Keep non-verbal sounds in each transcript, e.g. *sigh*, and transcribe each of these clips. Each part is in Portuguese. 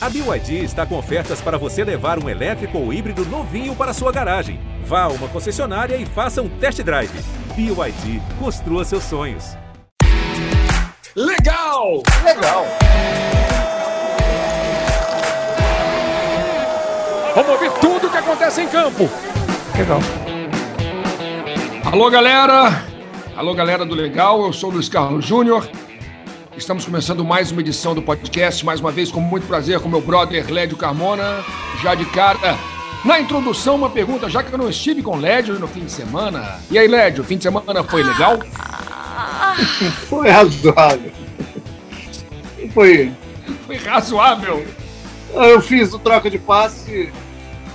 A BYD está com ofertas para você levar um elétrico ou híbrido novinho para sua garagem. Vá a uma concessionária e faça um test drive. BYD, construa seus sonhos. Legal! Legal! Vamos ouvir tudo o que acontece em campo. Legal. Alô, galera! Alô, galera do Legal, eu sou o Luiz Carlos Júnior. Estamos começando mais uma edição do podcast, mais uma vez com muito prazer com meu brother Lédio Carmona. Já de cara, na introdução, uma pergunta, já que eu não estive com Lédio no fim de semana. E aí, Lédio, o fim de semana foi legal? *laughs* Foi razoável. Foi. Foi razoável. Eu fiz o troca de passe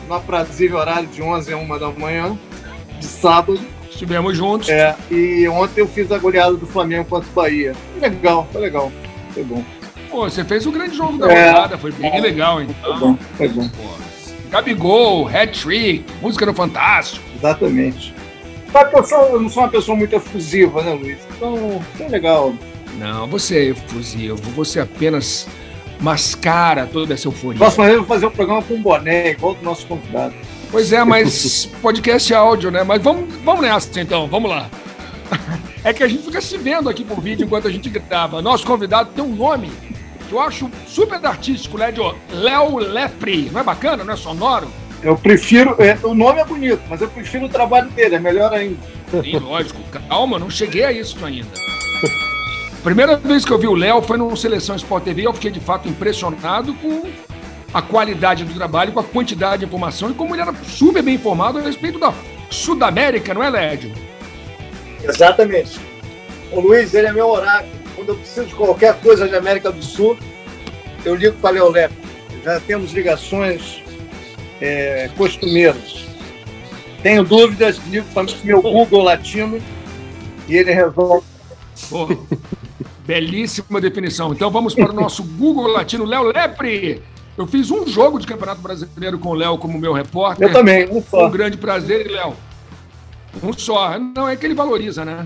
no aprazível horário de 11 a 1 da manhã, de sábado. Estivemos juntos. É, e ontem eu fiz a goleada do Flamengo contra o Bahia. Legal, foi legal. Foi bom. Pô, você fez o grande jogo da É. rodada, foi bem legal, Foi então. bom, foi bom. Pô, Gabigol, hat-trick, música no Fantástico. Exatamente. Sabe que eu, sou- eu não sou uma pessoa muito efusiva, né, Luiz? Então, foi legal. Não, você é efusivo, você apenas mascara toda essa euforia. Próxima vez eu vou fazer um programa com boné, igual do nosso convidado. Pois é, mas podcast é áudio, né? Mas vamos, vamos nessa então, vamos lá. *laughs* É que a gente fica se vendo aqui por vídeo enquanto a gente grava. Nosso convidado tem um nome que eu acho super artístico, Lédio. Léo Lepre. Não é bacana? Não é sonoro? Eu prefiro. é, o nome é bonito, mas eu prefiro o trabalho dele, é melhor ainda. Sim, lógico. Calma, não cheguei a isso ainda. Primeira vez que eu vi o Léo foi no Seleção Sport TV eu fiquei de fato impressionado com a qualidade do trabalho, com a quantidade de informação e como ele era super bem informado a respeito da Sudamérica, não é, Lédio? Exatamente. O Luiz, ele é meu oráculo. Quando eu preciso de qualquer coisa de América do Sul, eu ligo para Léo Lepo. Já temos ligações é, costumeiras. Tenho dúvidas, ligo para meu Google latino e ele resolve. Belíssima definição. Então vamos para o nosso Google Latino, Léo Lepre. Eu fiz um jogo de Campeonato Brasileiro com o Léo como meu repórter. Eu também, um Foi um só. grande prazer, Léo. Um só. Não, é que ele valoriza, né?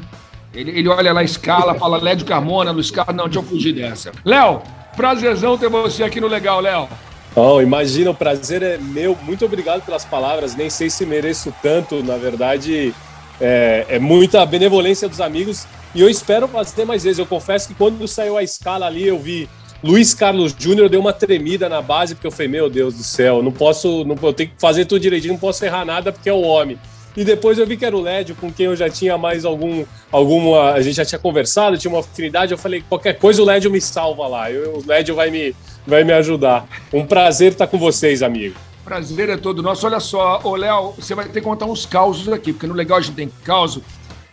Ele, ele olha lá a escala, fala Lédio Carmona, Luiz Carlos. Não, deixa eu fugir dessa. Léo, prazerzão ter você aqui no Legal, Léo. Oh, imagina, o prazer é meu. Muito obrigado pelas palavras. Nem sei se mereço tanto. Na verdade, é, é muita benevolência dos amigos. E eu espero fazer mais vezes. Eu confesso que quando saiu a escala ali, eu vi Luiz Carlos Júnior, deu uma tremida na base, porque eu falei, meu Deus do céu, não posso, não, eu tenho que fazer tudo direitinho, não posso errar nada porque é o homem. E depois eu vi que era o Lédio, com quem eu já tinha mais algum, alguma, a gente já tinha conversado, tinha uma afinidade, eu falei, qualquer coisa o Lédio me salva lá, eu, o Lédio vai me, vai me ajudar. Um prazer estar com vocês, amigo. Prazer é todo nosso. Olha só, ô Léo, você vai ter que contar uns causos aqui, porque no Legal a gente tem causo.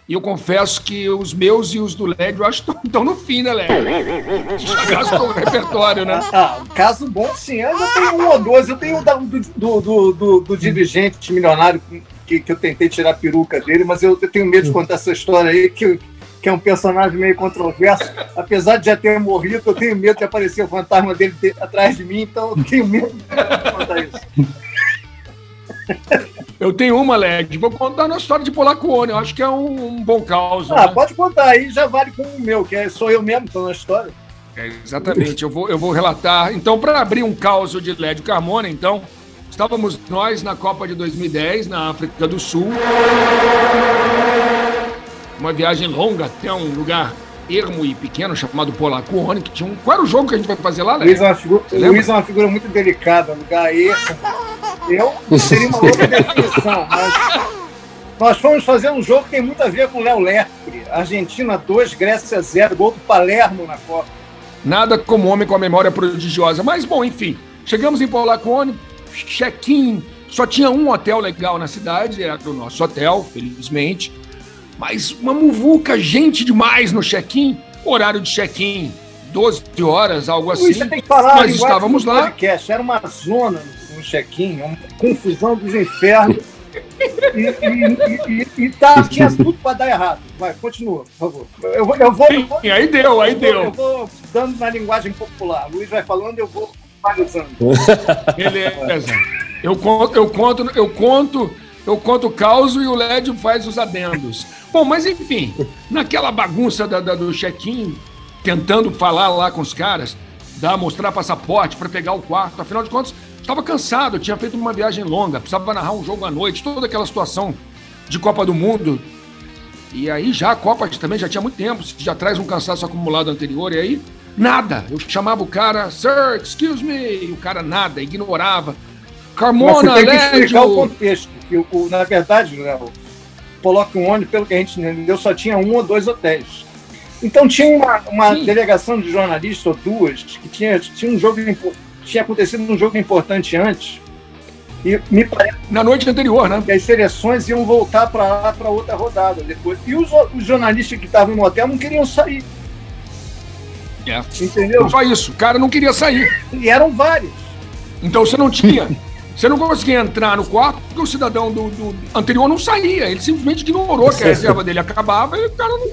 E eu confesso que os meus e os do Lédio eu acho que estão no fim, né, Lédio? Já gastou o repertório, né? Ah, um caso bom sim. Eu já tenho um ou dois. Eu tenho da- do, do, do, do- do dirigente milionário que, que eu tentei tirar a peruca dele, mas eu, eu tenho medo de contar essa história aí, que, que é um personagem meio controverso. Apesar de já ter morrido, eu tenho medo de aparecer o fantasma dele de- atrás de mim, então eu tenho medo de contar isso. Eu tenho uma, Lédio. Vou contar uma história de Polacoone. Eu acho que é um, um bom caos. Ah, né? pode contar aí, já vale com o meu, que é, sou eu mesmo que tô na história. É, exatamente, eu vou, eu vou relatar. Então, para abrir um caos de Lédio Carmona, então, estávamos nós na Copa de 2010, na África do Sul. Uma viagem longa até um lugar ermo e pequeno chamado Polacuone, que tinha um. Qual era o jogo que a gente vai fazer lá, Luiz Lédio? é uma figura? Luiz é uma figura muito delicada, um lugar erro. Eu teria uma outra definição, mas nós fomos fazer um jogo que tem muito a ver com o Léo Lepre. Argentina 2, Grécia 0, gol do Palermo na Copa. Nada como homem com a memória prodigiosa. Mas, bom, enfim. Chegamos em Polacuone, check-in. Só tinha um hotel legal na cidade, era o nosso hotel, felizmente. Mas uma muvuca, gente demais no check-in. Horário de check-in, 12 horas, algo assim. Luiz, você tem que falar Nós linguagem estávamos lá. podcast. Era uma zona no check-in, uma confusão dos infernos. E, e, e, e tá, *laughs* tinha tudo para dar errado. Vai, continua, por favor. Eu vou, eu vou, eu vou- aí deu, aí eu vou- Eu deu. vou dando na linguagem popular. O Luiz vai falando, eu vou finalizando. *laughs* Beleza. Eu conto, eu conto, eu conto, eu conto o caos e o Lédio faz os adendos. Bom, mas enfim, naquela bagunça da- da- do check-in, tentando falar lá com os caras, dar, mostrar passaporte para pegar o quarto. Afinal de contas, estava cansado, tinha feito uma viagem longa, precisava narrar um jogo à noite, toda aquela situação de Copa do Mundo. E aí já a Copa também já tinha muito tempo, já traz um cansaço acumulado anterior, e aí nada. Eu chamava o cara, sir, excuse me, e o cara nada, ignorava. Carmona, Mas você tem que explicar o contexto, que o, na verdade, Léo, coloca um ônibus, pelo que a gente entendeu, só tinha um ou dois hotéis. Então tinha uma, uma delegação de jornalistas, ou duas, que tinha, tinha um jogo tinha acontecido um jogo importante antes. E me parece. Na noite anterior, né? Que as seleções iam voltar para lá para outra rodada depois. E os, os jornalistas que estavam no hotel não queriam sair. É. Entendeu? Só isso. O cara não queria sair. E eram vários. Então você não tinha. Você não conseguia entrar no quarto porque o cidadão do, do anterior não saía. Ele simplesmente ignorou que a reserva dele acabava e o cara não.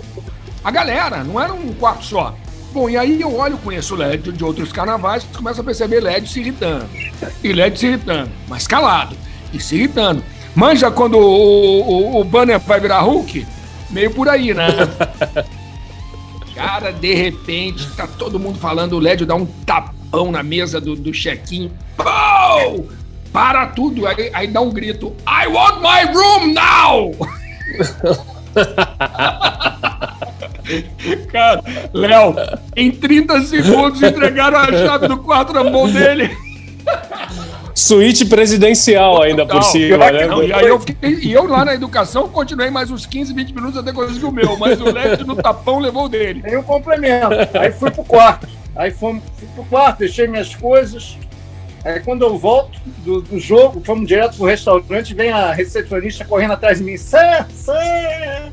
A galera, não era um quarto só. Bom, e aí eu olho, conheço o Lédio de outros carnavais, começo a perceber Lédio se irritando. E Lédio se irritando, mas calado. E se irritando. Manja quando o, o, o Banner vai virar Hulk? Meio por aí, né? *laughs* Cara, de repente, tá todo mundo falando, o Lédio dá um tapão na mesa do, do check-in. Para tudo! Aí, aí dá um grito: I want my room now! *laughs* Cara, Léo, em 30 segundos entregaram a chave do quarto na mão dele. Suíte presidencial ainda por cima, né? Não, e aí eu fiquei, e eu lá na educação continuei mais uns 15, 20 minutos até conseguir o meu, mas o Léo no tapão levou dele. Tem um complemento. Aí fui pro quarto. Aí fui, fui pro quarto, deixei minhas coisas, Aí quando eu volto do, do jogo, fomos direto pro restaurante, vem a recepcionista correndo atrás de mim. Sam, Sam.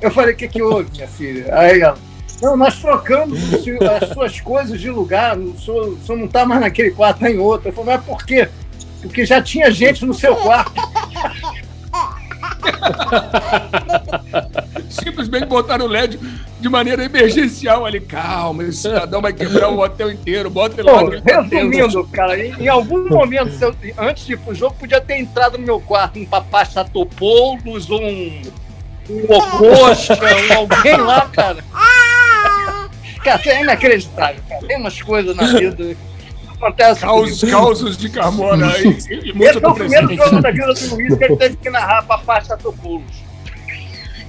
Eu falei, o que que houve, minha filha? Aí ela, não, nós trocamos as suas coisas de lugar, o senhor, o senhor não tá mais naquele quarto, tá em outro. Eu falei, mas por quê? Porque já tinha gente no seu quarto. *laughs* Simplesmente botaram o LED de maneira emergencial ali. Calma, esse cidadão vai quebrar o hotel inteiro. Bota ele lá. Tá resumindo, cara, em, em, algum momento, eu, antes de ir pro jogo, podia ter entrado no meu quarto um papai Satopoulos, um, um Ocosta, um alguém lá, cara. Cara, é inacreditável, cara. Tem umas coisas na vida acontece. Caos, causos de Carmona aí. *laughs* Esse é o primeiro jogo da vida do Luiz que ele teve que narrar para Pasta Satopoulos.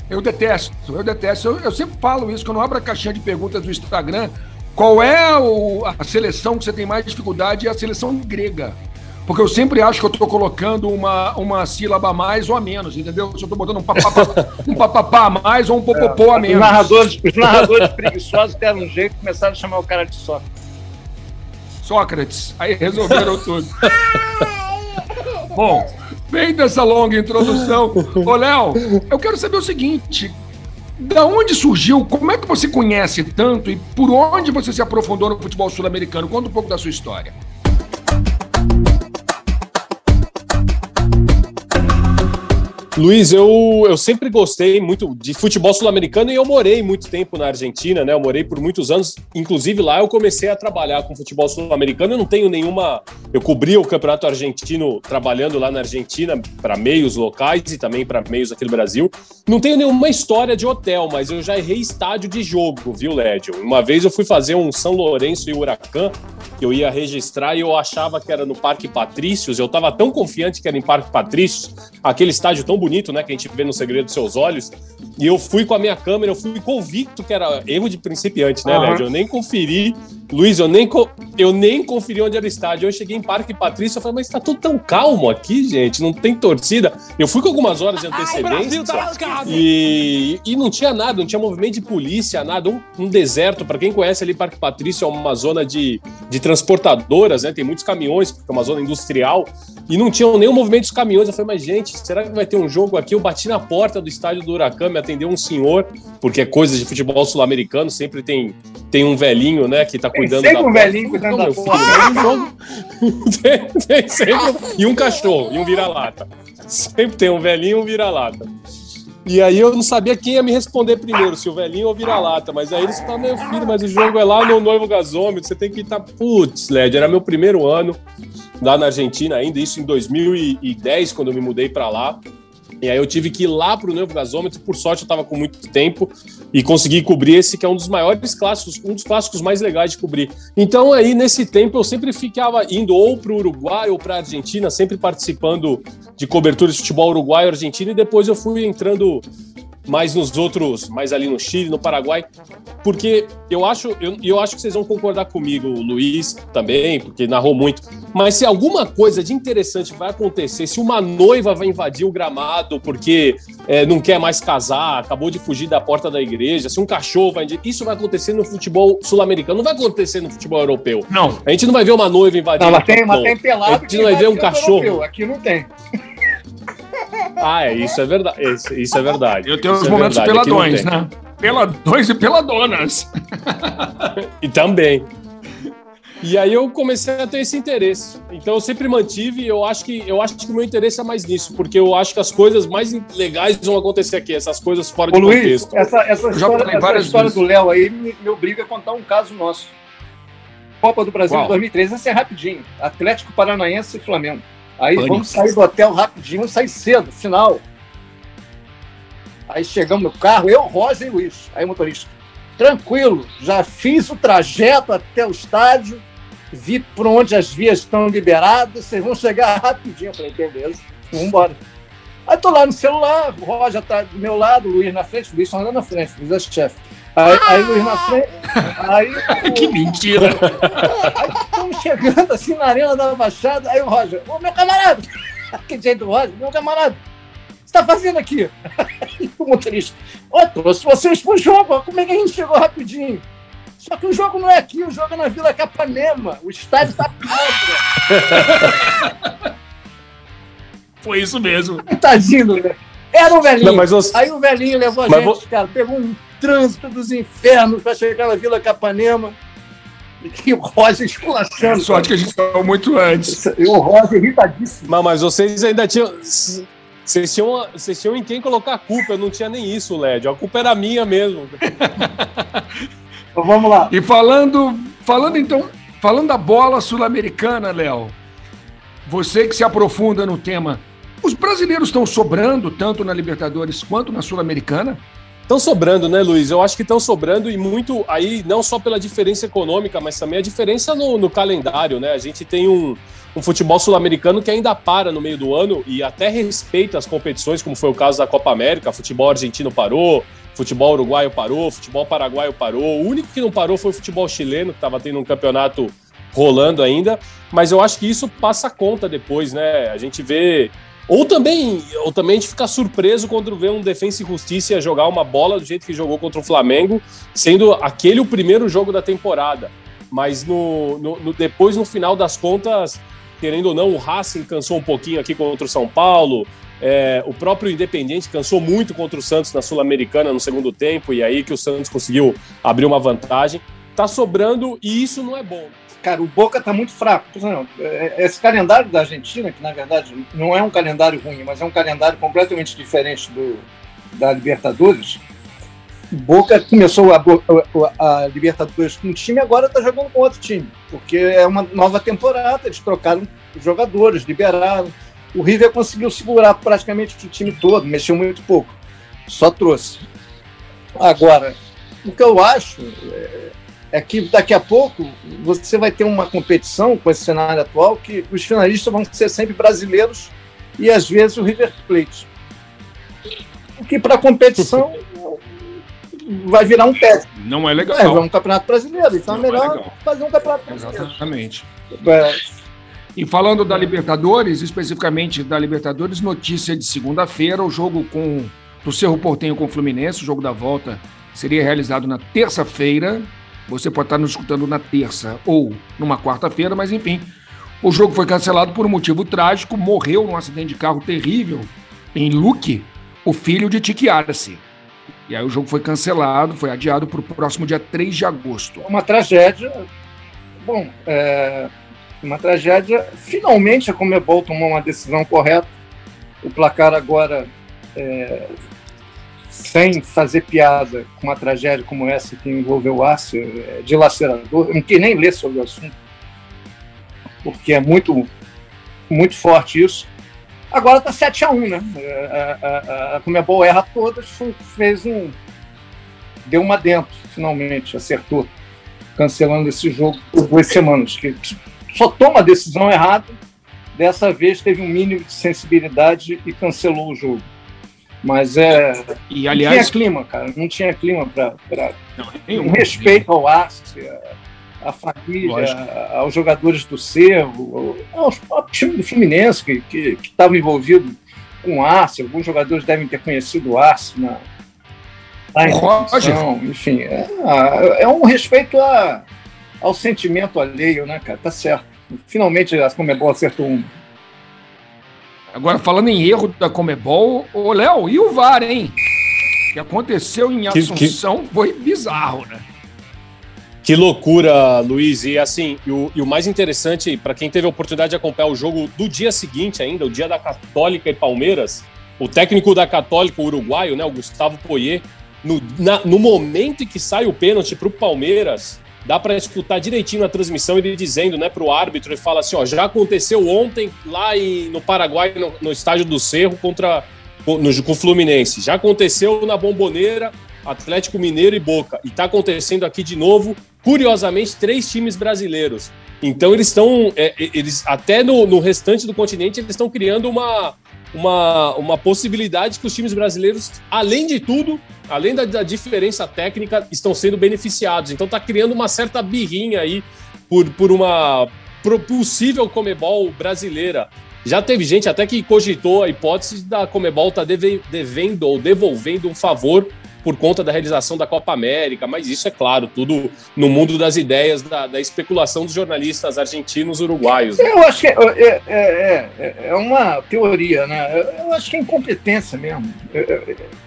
Eu detesto, eu detesto. Eu, eu, sempre falo isso, quando eu abro a caixinha de perguntas do Instagram, qual é o, a seleção que você tem mais dificuldade? É a seleção grega. Porque eu sempre acho que eu estou colocando uma, uma sílaba a mais ou a menos, entendeu? Se eu estou botando um papapá, *laughs* um papapá a mais ou um popopô a menos. Os narradores, os narradores preguiçosos deram um jeito e começaram a chamar o cara de Sócrates. Sócrates. Aí resolveram tudo. *laughs* Bom, feita essa longa introdução, ô Léo, eu quero saber o seguinte: da onde surgiu, como é que você conhece tanto e por onde você se aprofundou no futebol sul-americano? Conta um pouco da sua história. Luiz, eu, eu sempre gostei muito de futebol sul-americano e eu morei muito tempo na Argentina, né? Eu morei por muitos anos. Inclusive lá eu comecei a trabalhar com futebol sul-americano. Eu não tenho nenhuma. Eu cobria o campeonato argentino trabalhando lá na Argentina para meios locais e também para meios aqui no Brasil. Não tenho nenhuma história de hotel, mas eu já errei estádio de jogo, viu, Lédio? Uma vez eu fui fazer um São Lourenço e Huracan, que eu ia registrar e eu achava que era no Parque Patrícios. Eu estava tão confiante que era em Parque Patrícios, aquele estádio tão bonito, né? Que a gente vê no segredo dos seus olhos. E eu fui com a minha câmera, eu fui convicto que era erro de principiante, né, uhum. Eu nem conferi. Luiz, eu nem, eu nem conferi onde era o estádio. Eu cheguei em Parque Patrício e falei, mas tá tudo tão calmo aqui, gente, não tem torcida. Eu fui com algumas horas de antecedência tá e, e não tinha nada, não tinha movimento de polícia, nada. Um, um deserto, para quem conhece ali, Parque Patrício é uma zona de, de transportadoras, né? Tem muitos caminhões, porque é uma zona industrial e não tinham nenhum movimento dos caminhões. Eu falei, mas gente, será que vai ter um jogo aqui? Eu bati na porta do estádio do Huracan, me atendeu um senhor, porque é coisa de futebol sul-americano, sempre tem, tem um velhinho, né, que tá cuidando tem da um velhinho cuidando da porta. *laughs* tem, tem sempre, e um cachorro, e um vira-lata. Sempre tem um velhinho e um vira-lata. E aí eu não sabia quem ia me responder primeiro, se o velhinho ou vira-lata. Mas aí eles falaram, meu filho, mas o jogo é lá no Noivo Gasômetro, você tem que estar... Tá... Putz, Led, era meu primeiro ano lá na Argentina ainda, isso em 2010, quando eu me mudei para lá. E aí eu tive que ir lá para o novo gasômetro, por sorte eu estava com muito tempo e consegui cobrir esse que é um dos maiores clássicos, um dos clássicos mais legais de cobrir. Então aí nesse tempo eu sempre ficava indo ou para o Uruguai ou para a Argentina, sempre participando de coberturas de futebol uruguaio, argentino e depois eu fui entrando mais nos outros, mais ali no Chile, no Paraguai, porque eu acho, eu, eu acho que vocês vão concordar comigo, o Luiz também, porque narrou muito. Mas se alguma coisa de interessante vai acontecer, se uma noiva vai invadir o gramado porque é, não quer mais casar, acabou de fugir da porta da igreja, se um cachorro vai, isso vai acontecer no futebol sul-americano, não vai acontecer no futebol europeu. Não. A gente não vai ver uma noiva invadindo. Não, mas tem, mas tem pelado. A gente não vai ver um cachorro. Europeu. Aqui não tem. Ah, é, isso é verdade. Isso, isso é verdade. Eu tenho os é momentos verdade. peladões, né? Peladões e peladonas. e também. E aí eu comecei a ter esse interesse. Então eu sempre mantive, eu acho que eu acho que o meu interesse é mais nisso, porque eu acho que as coisas mais legais vão acontecer aqui, essas coisas fora Ô, de Luiz, contexto. Essa, essa história, essa história do Léo aí me, me, obriga a contar um caso nosso. Copa do Brasil Qual? 2003, esse é rapidinho. Atlético Paranaense e Flamengo. Aí Pânico. vamos sair do hotel rapidinho, vamos sair cedo, final. Aí chegamos no carro, eu, Rosa e Luiz. Aí o motorista, tranquilo, já fiz o trajeto até o estádio, vi por onde as vias estão liberadas, vocês vão chegar *laughs* rapidinho. Eu falei, beleza, vamos embora. Aí tô lá no celular, o Roger tá do meu lado, o Luiz na frente, o Luiz tá andando na frente, o Luiz é chefe. Aí, aí Luiz na frente. Aí, *laughs* o... que mentira! Aí estamos chegando assim na arena da Baixada, aí o Roger, ô meu camarada! *laughs* Que jeito do Roger, meu camarada, o que você tá fazendo aqui? Aí *laughs* o motorista, ô, trouxe vocês pro jogo, como é que a gente chegou rapidinho? Só que o jogo não é aqui, o jogo é na Vila Capanema, o estádio tá podre. Foi isso mesmo. Tadinho, né? Era o velhinho. Não, você... Aí o velhinho levou a mas gente, cara, pegou um trânsito dos infernos para chegar na Vila Capanema. E o Roger esculachando. Sorte que a gente falou muito antes. E o Roger irritadíssimo. Mas, mas vocês ainda tinham. Vocês tinham, vocês tinham em quem colocar a culpa, eu não tinha nem isso, Led. A culpa era minha mesmo. *laughs* então vamos lá. E falando, falando então, falando da bola sul-americana, Léo, você que se aprofunda no tema, os brasileiros estão sobrando tanto na Libertadores quanto na Sul-Americana? Estão sobrando, né, Luiz? Eu acho que estão sobrando e muito aí, não só pela diferença econômica, mas também a diferença no, no calendário, né? A gente tem um, um futebol sul-americano que ainda para no meio do ano e até respeita as competições, como foi o caso da Copa América. Futebol argentino parou, futebol uruguaio parou, futebol paraguaio parou. O único que não parou foi o futebol chileno, que estava tendo um campeonato rolando ainda. Mas eu acho que isso passa conta depois, né? A gente vê ou também, ou também a gente fica surpreso quando vê um Defensa e Justiça jogar uma bola do jeito que jogou contra o Flamengo, sendo aquele o primeiro jogo da temporada. Mas no, no, no, depois, no final das contas, querendo ou não, o Racing cansou um pouquinho aqui contra o São Paulo. É, o próprio Independente cansou muito contra o Santos na Sul-Americana no segundo tempo, e aí que o Santos conseguiu abrir uma vantagem. Tá sobrando e isso não é bom cara, o Boca está muito fraco. É, é, esse calendário da Argentina, que na verdade não é um calendário ruim, mas é um calendário completamente diferente do da Libertadores. Boca começou a, a, a Libertadores com um time, agora está jogando com outro time, porque é uma nova temporada. Eles trocaram jogadores, liberaram. O River conseguiu segurar praticamente o time todo, mexeu muito pouco, só trouxe. Agora, o que eu acho é, é que daqui a pouco você vai ter uma competição com esse cenário atual que os finalistas vão ser sempre brasileiros e às vezes o River Plate. O que para a competição vai virar um teste. Não é legal. É, é um campeonato brasileiro, então Não é melhor é fazer um campeonato brasileiro. Exatamente. É. E falando da Libertadores, especificamente da Libertadores, notícia de segunda-feira, o jogo com do Cerro Portenho com o Fluminense, o jogo da volta, seria realizado na terça-feira, você pode estar nos escutando na terça ou numa quarta-feira, mas enfim, o jogo foi cancelado por um motivo trágico. Morreu num acidente de carro terrível em Luque, o filho de Tiki Arce. E aí o jogo foi cancelado, foi adiado para o próximo dia 3 de agosto. Uma tragédia. Bom, é uma tragédia. Finalmente a Comebol tomou uma decisão correta. O placar agora é, sem fazer piada com uma tragédia como essa que envolveu o Arce, é dilacerador. Eu não quis nem ler sobre o assunto, porque é muito, muito forte isso. Agora está 7 a 1 né? A, a, a Comebol erra todas, fez um. Deu uma dentro, finalmente, acertou, cancelando esse jogo por duas semanas. Que só toma a decisão errada, dessa vez teve um mínimo de sensibilidade e cancelou o jogo. Mas é. E, aliás, não tinha clima, cara. Não tinha clima para. Um respeito ao Arce, à família, a, aos jogadores do Cerro, ao, ao time do Fluminense que estava envolvido com o Arce. Alguns jogadores devem ter conhecido o Arce na. na enfim, é, é, um respeito a, ao sentimento alheio, né, cara? Tá certo. Finalmente a Comebol acertou um. Agora, falando em erro da Comebol, ô Léo, e o VAR, hein? O que aconteceu em Assunção que, que... foi bizarro, né? Que loucura, Luiz. E assim, e o, e o mais interessante, para quem teve a oportunidade de acompanhar o jogo do dia seguinte ainda, o dia da Católica e Palmeiras, o técnico da Católica, o uruguaio, né, o Gustavo Poyer, no, na, no momento em que sai o pênalti para o Palmeiras, dá para escutar direitinho na transmissão ele dizendo né, para o árbitro, ele fala assim, ó, já aconteceu ontem lá em, no Paraguai, no, no estádio do Cerro, contra no, com o Fluminense. Já aconteceu na Bomboneira, Atlético Mineiro e Boca. E está acontecendo aqui de novo, curiosamente, três times brasileiros. Então eles estão, é, eles até no, no restante do continente, eles estão criando uma, uma, uma possibilidade que os times brasileiros, além de tudo, além da, da diferença técnica, estão sendo beneficiados. Então está criando uma certa birrinha aí por, por uma possível Comebol brasileira. Já teve gente até que cogitou a hipótese da Comebol estar tá devendo ou devolvendo um favor por conta da realização da Copa América, mas isso é claro, tudo no mundo das ideias, da, da especulação dos jornalistas argentinos uruguaios. Né? Eu acho que é, é, é, é, é uma teoria, né? Eu acho que é incompetência mesmo.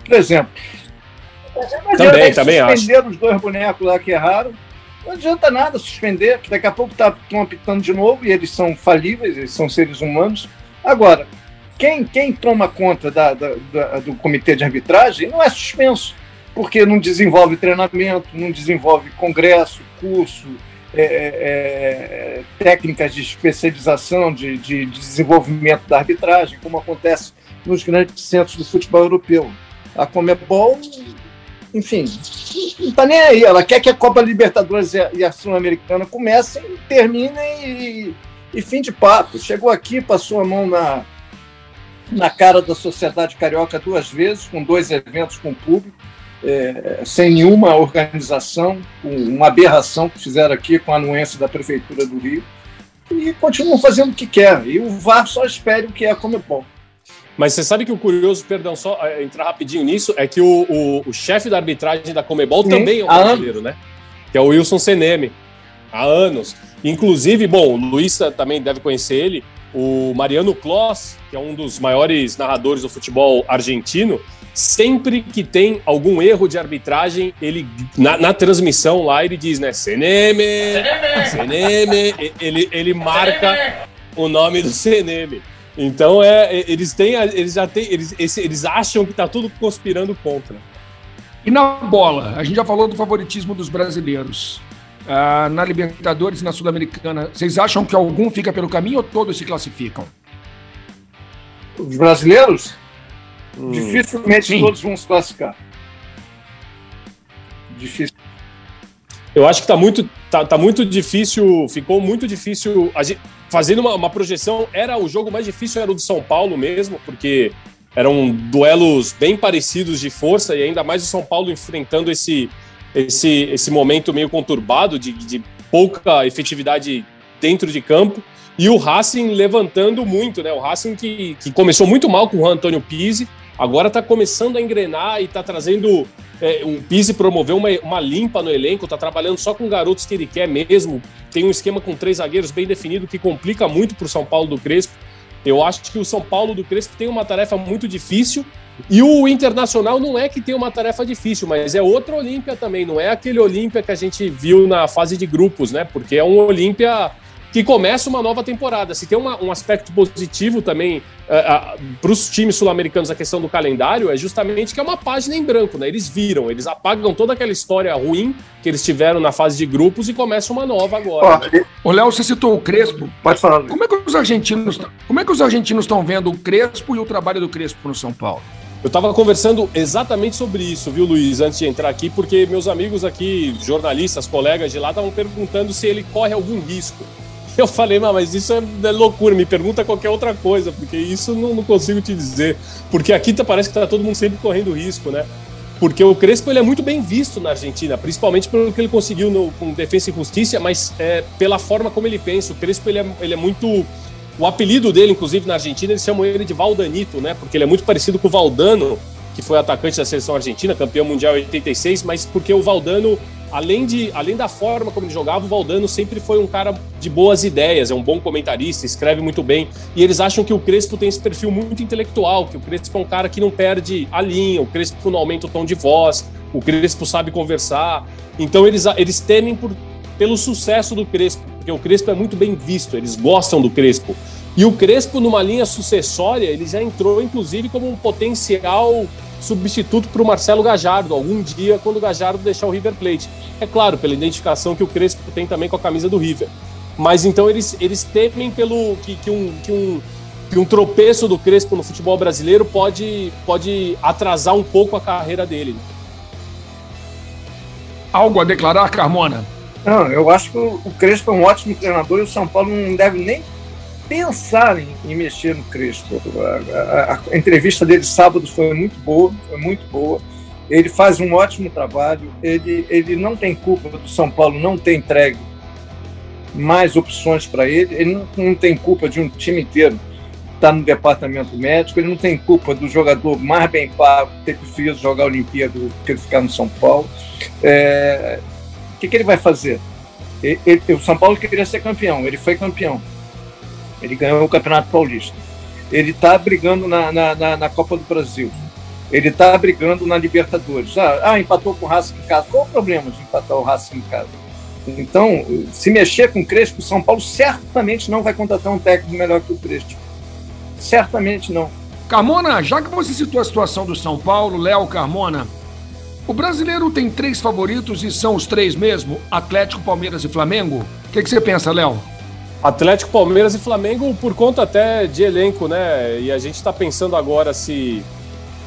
Por exemplo, também, também acho. os dois bonecos lá que erraram. Não adianta nada suspender, que daqui a pouco estão tá, apitando de novo e eles são falíveis, eles são seres humanos. Agora, quem, quem toma conta da, da, da, do comitê de arbitragem não é suspenso porque não desenvolve treinamento, não desenvolve congresso, curso, é, é, é, técnicas de especialização, de, de, de, desenvolvimento da arbitragem, como acontece nos grandes centros do futebol europeu. A Comebol, enfim, não está nem aí. Ela quer que a Copa Libertadores e a Sul-Americana comecem, terminem e, e fim de papo. Chegou aqui, passou a mão na, na cara da sociedade carioca duas vezes, com dois eventos com público é, sem nenhuma organização, uma aberração que fizeram aqui com a anuência da Prefeitura do Rio, e continuam fazendo o que quer. E o VAR só espere o que é a Comebol. Mas você sabe que o curioso, perdão, só é, entrar rapidinho nisso, é que o, o, o chefe da arbitragem da Comebol Sim, também é um brasileiro, né? Que é o Wilson Seneme, há anos. Inclusive, bom, o Luiz também deve conhecer ele, o Mariano Kloss, que é um dos maiores narradores do futebol argentino, sempre que tem algum erro de arbitragem, ele na, na transmissão lá ele diz, né, Seneme, Seneme, ele, ele marca o nome do Seneme. Então é, é, eles têm, eles já têm, eles, eles acham que tá tudo conspirando contra. E na bola, a gente já falou do favoritismo dos brasileiros. Ah, na Libertadores e na Sul-Americana, vocês acham que algum fica pelo caminho ou todos se classificam? Os brasileiros? Hum. Dificilmente Sim. todos vão se classificar. Difícil. Eu acho que está muito, tá, tá, muito difícil, ficou muito difícil. Gente, fazendo uma, uma, projeção, era o jogo mais difícil era o de São Paulo mesmo, porque eram duelos bem parecidos de força e ainda mais o São Paulo enfrentando esse, esse, esse momento meio conturbado de, de pouca efetividade dentro de campo. E o Racing levantando muito, né? O Racing que, que começou muito mal com o Antônio Pizzi, agora está começando a engrenar e está trazendo. É, o Pise promoveu uma, uma limpa no elenco, está trabalhando só com garotos que ele quer mesmo. Tem um esquema com três zagueiros bem definido que complica muito para o São Paulo do Crespo. Eu acho que o São Paulo do Crespo tem uma tarefa muito difícil. E o Internacional não é que tem uma tarefa difícil, mas é outra Olímpia também. Não é aquele Olímpia que a gente viu na fase de grupos, né? Porque é um Olímpia que começa uma nova temporada. Se tem uma, um aspecto positivo também uh, uh, para os times sul-americanos a questão do calendário, é justamente que é uma página em branco, né? Eles viram, eles apagam toda aquela história ruim que eles tiveram na fase de grupos e começa uma nova agora. Né? Ô, Léo, você citou o Crespo. Pode falar. Como é que os argentinos, como é que os argentinos estão vendo o Crespo e o trabalho do Crespo no São Paulo? Eu estava conversando exatamente sobre isso, viu, Luiz, antes de entrar aqui, porque meus amigos aqui, jornalistas, colegas de lá, estavam perguntando se ele corre algum risco. *laughs* Eu falei, mas isso é loucura, me pergunta qualquer outra coisa, porque isso não, não consigo te dizer. Porque aqui tá, parece que tá todo mundo sempre correndo risco, né? Porque o Crespo ele é muito bem visto na Argentina, principalmente pelo que ele conseguiu no, com Defesa e Justiça, mas é, pela forma como ele pensa. O Crespo ele é, ele é muito. O apelido dele, inclusive na Argentina, eles chamam ele de Valdanito, né? Porque ele é muito parecido com o Valdano, que foi atacante da seleção argentina, campeão mundial em 86, mas porque o Valdano além, de, além da forma como ele jogava, o Valdano sempre foi um cara de boas ideias, é um bom comentarista, escreve muito bem. E eles acham que o Crespo tem esse perfil muito intelectual, que o Crespo é um cara que não perde a linha, o Crespo não aumenta o tom de voz, o Crespo sabe conversar. Então eles, eles temem por, pelo sucesso do Crespo, porque o Crespo é muito bem visto, eles gostam do Crespo. E o Crespo, numa linha sucessória, ele já entrou, inclusive, como um potencial substituto para o Marcelo Gajardo, algum dia, quando o Gajardo deixar o River Plate. É claro, pela identificação que o Crespo tem também com a camisa do River. Mas então eles, eles temem pelo que, que, um, que, um, que um tropeço do Crespo no futebol brasileiro pode, pode atrasar um pouco a carreira dele. Algo a declarar, Carmona? Não, eu acho que o Crespo é um ótimo treinador e o São Paulo não deve nem pensar em, em mexer no Crespo. A, a, a, entrevista dele sábado foi muito boa, foi muito boa. Ele faz um ótimo trabalho. Ele, ele não tem culpa do São Paulo não ter entregue mais opções para ele. Ele não, não, tem culpa de um time inteiro estar tá no departamento médico. Ele não tem culpa do jogador mais bem pago ter preferido jogar a Olimpíada do que ele ficar no São Paulo. É, o que, que ele vai fazer? Ele, ele, o São Paulo queria ser campeão. Ele foi campeão ele ganhou o Campeonato Paulista. Ele está brigando na, na, na, na, Copa do Brasil. Ele está brigando na Libertadores. Ah, ah, empatou com o Racing em casa. Qual o problema de empatar o Racing em casa? Então, se mexer com o Crespo, São Paulo certamente não vai contratar um técnico melhor que o Crespo. Certamente não. Carmona, já que você citou a situação do São Paulo, Léo Carmona, o brasileiro tem três favoritos e são os três mesmo: Atlético, Palmeiras e Flamengo? O que, que você pensa, Léo? Atlético, Palmeiras e Flamengo por conta até de elenco, né? E a gente está pensando agora se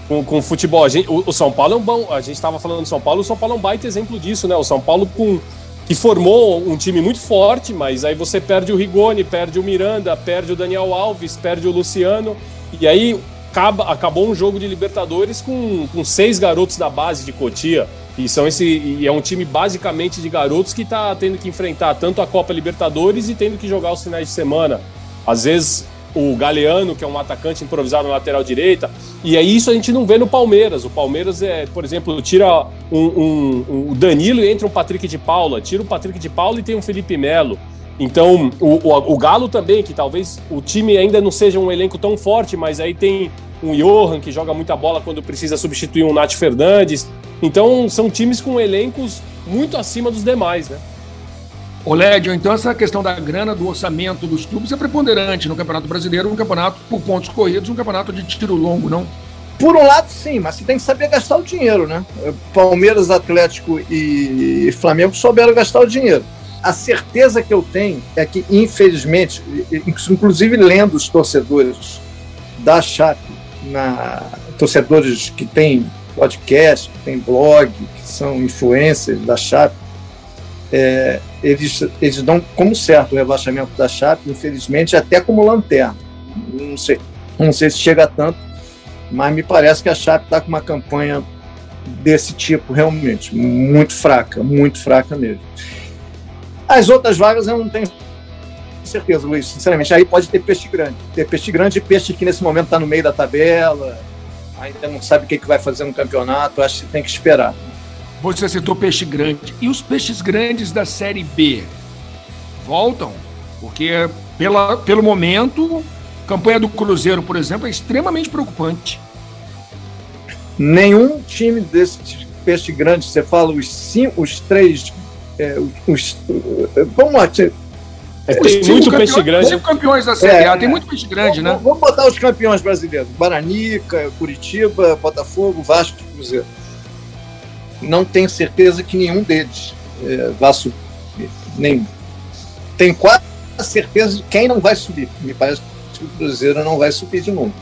com, com futebol. Gente, o, o, São Paulo é um bom. A gente estava falando do São Paulo, o São Paulo é um baita exemplo disso, né? O São Paulo com que formou um time muito forte, mas aí você perde o Rigoni, perde o Miranda, perde o Daniel Alves, perde o Luciano, e aí acaba, acabou um jogo de Libertadores com, com seis garotos da base de Cotia. E, são esse, e é um time basicamente de garotos que está tendo que enfrentar tanto a Copa Libertadores e tendo que jogar os finais de semana. Às vezes o Galeano, que é um atacante improvisado na lateral direita, e aí isso a gente não vê no Palmeiras. O Palmeiras, é, por exemplo, tira um, um, um, o Danilo e entra um Patrick de Paula, tira o Patrick de Paula e tem um Felipe Melo. Então, o, o, o Galo também, que talvez o time ainda não seja um elenco tão forte, mas aí tem um Johan que joga muita bola quando precisa substituir um Nath Fernandes. Então são times com elencos muito acima dos demais, né? Ô Lédio, então essa questão da grana, do orçamento dos clubes é preponderante no Campeonato Brasileiro, um campeonato por pontos corridos, um campeonato de tiro longo, não? Por um lado, sim, mas você tem que saber gastar o dinheiro, né? Palmeiras, Atlético e Flamengo souberam gastar o dinheiro. A certeza que eu tenho é que, infelizmente, inclusive lendo os torcedores da Chape, na, torcedores que têm podcast, que têm blog, que são influencers da Chape, é, eles, eles dão como certo o rebaixamento da Chape, infelizmente, até como lanterna. Não sei, não sei se chega tanto, mas me parece que a Chape está com uma campanha desse tipo realmente, muito fraca, muito fraca mesmo. As outras vagas eu não tenho certeza, Luiz, sinceramente. Aí pode ter peixe grande. Ter peixe grande e peixe que nesse momento está no meio da tabela, ainda não sabe o que, que vai fazer no campeonato, acho que tem que esperar. Você citou peixe grande. E os peixes grandes da Série B voltam? Porque pela, pelo momento, a campanha do Cruzeiro, por exemplo, é extremamente preocupante. Nenhum time desse peixe grande, você fala os, cinco, os três, é, os, vamos lá, É, tem muito peixe grande. Cinco campeões da Série A, é, tem muito peixe grande, né? Vamos botar os campeões brasileiros: Guaranica, Curitiba, Botafogo, Vasco e Cruzeiro. Não tenho certeza que nenhum deles é, vá subir. Nenhum. Tenho quase certeza de quem não vai subir. Me parece que o Cruzeiro não vai subir de novo.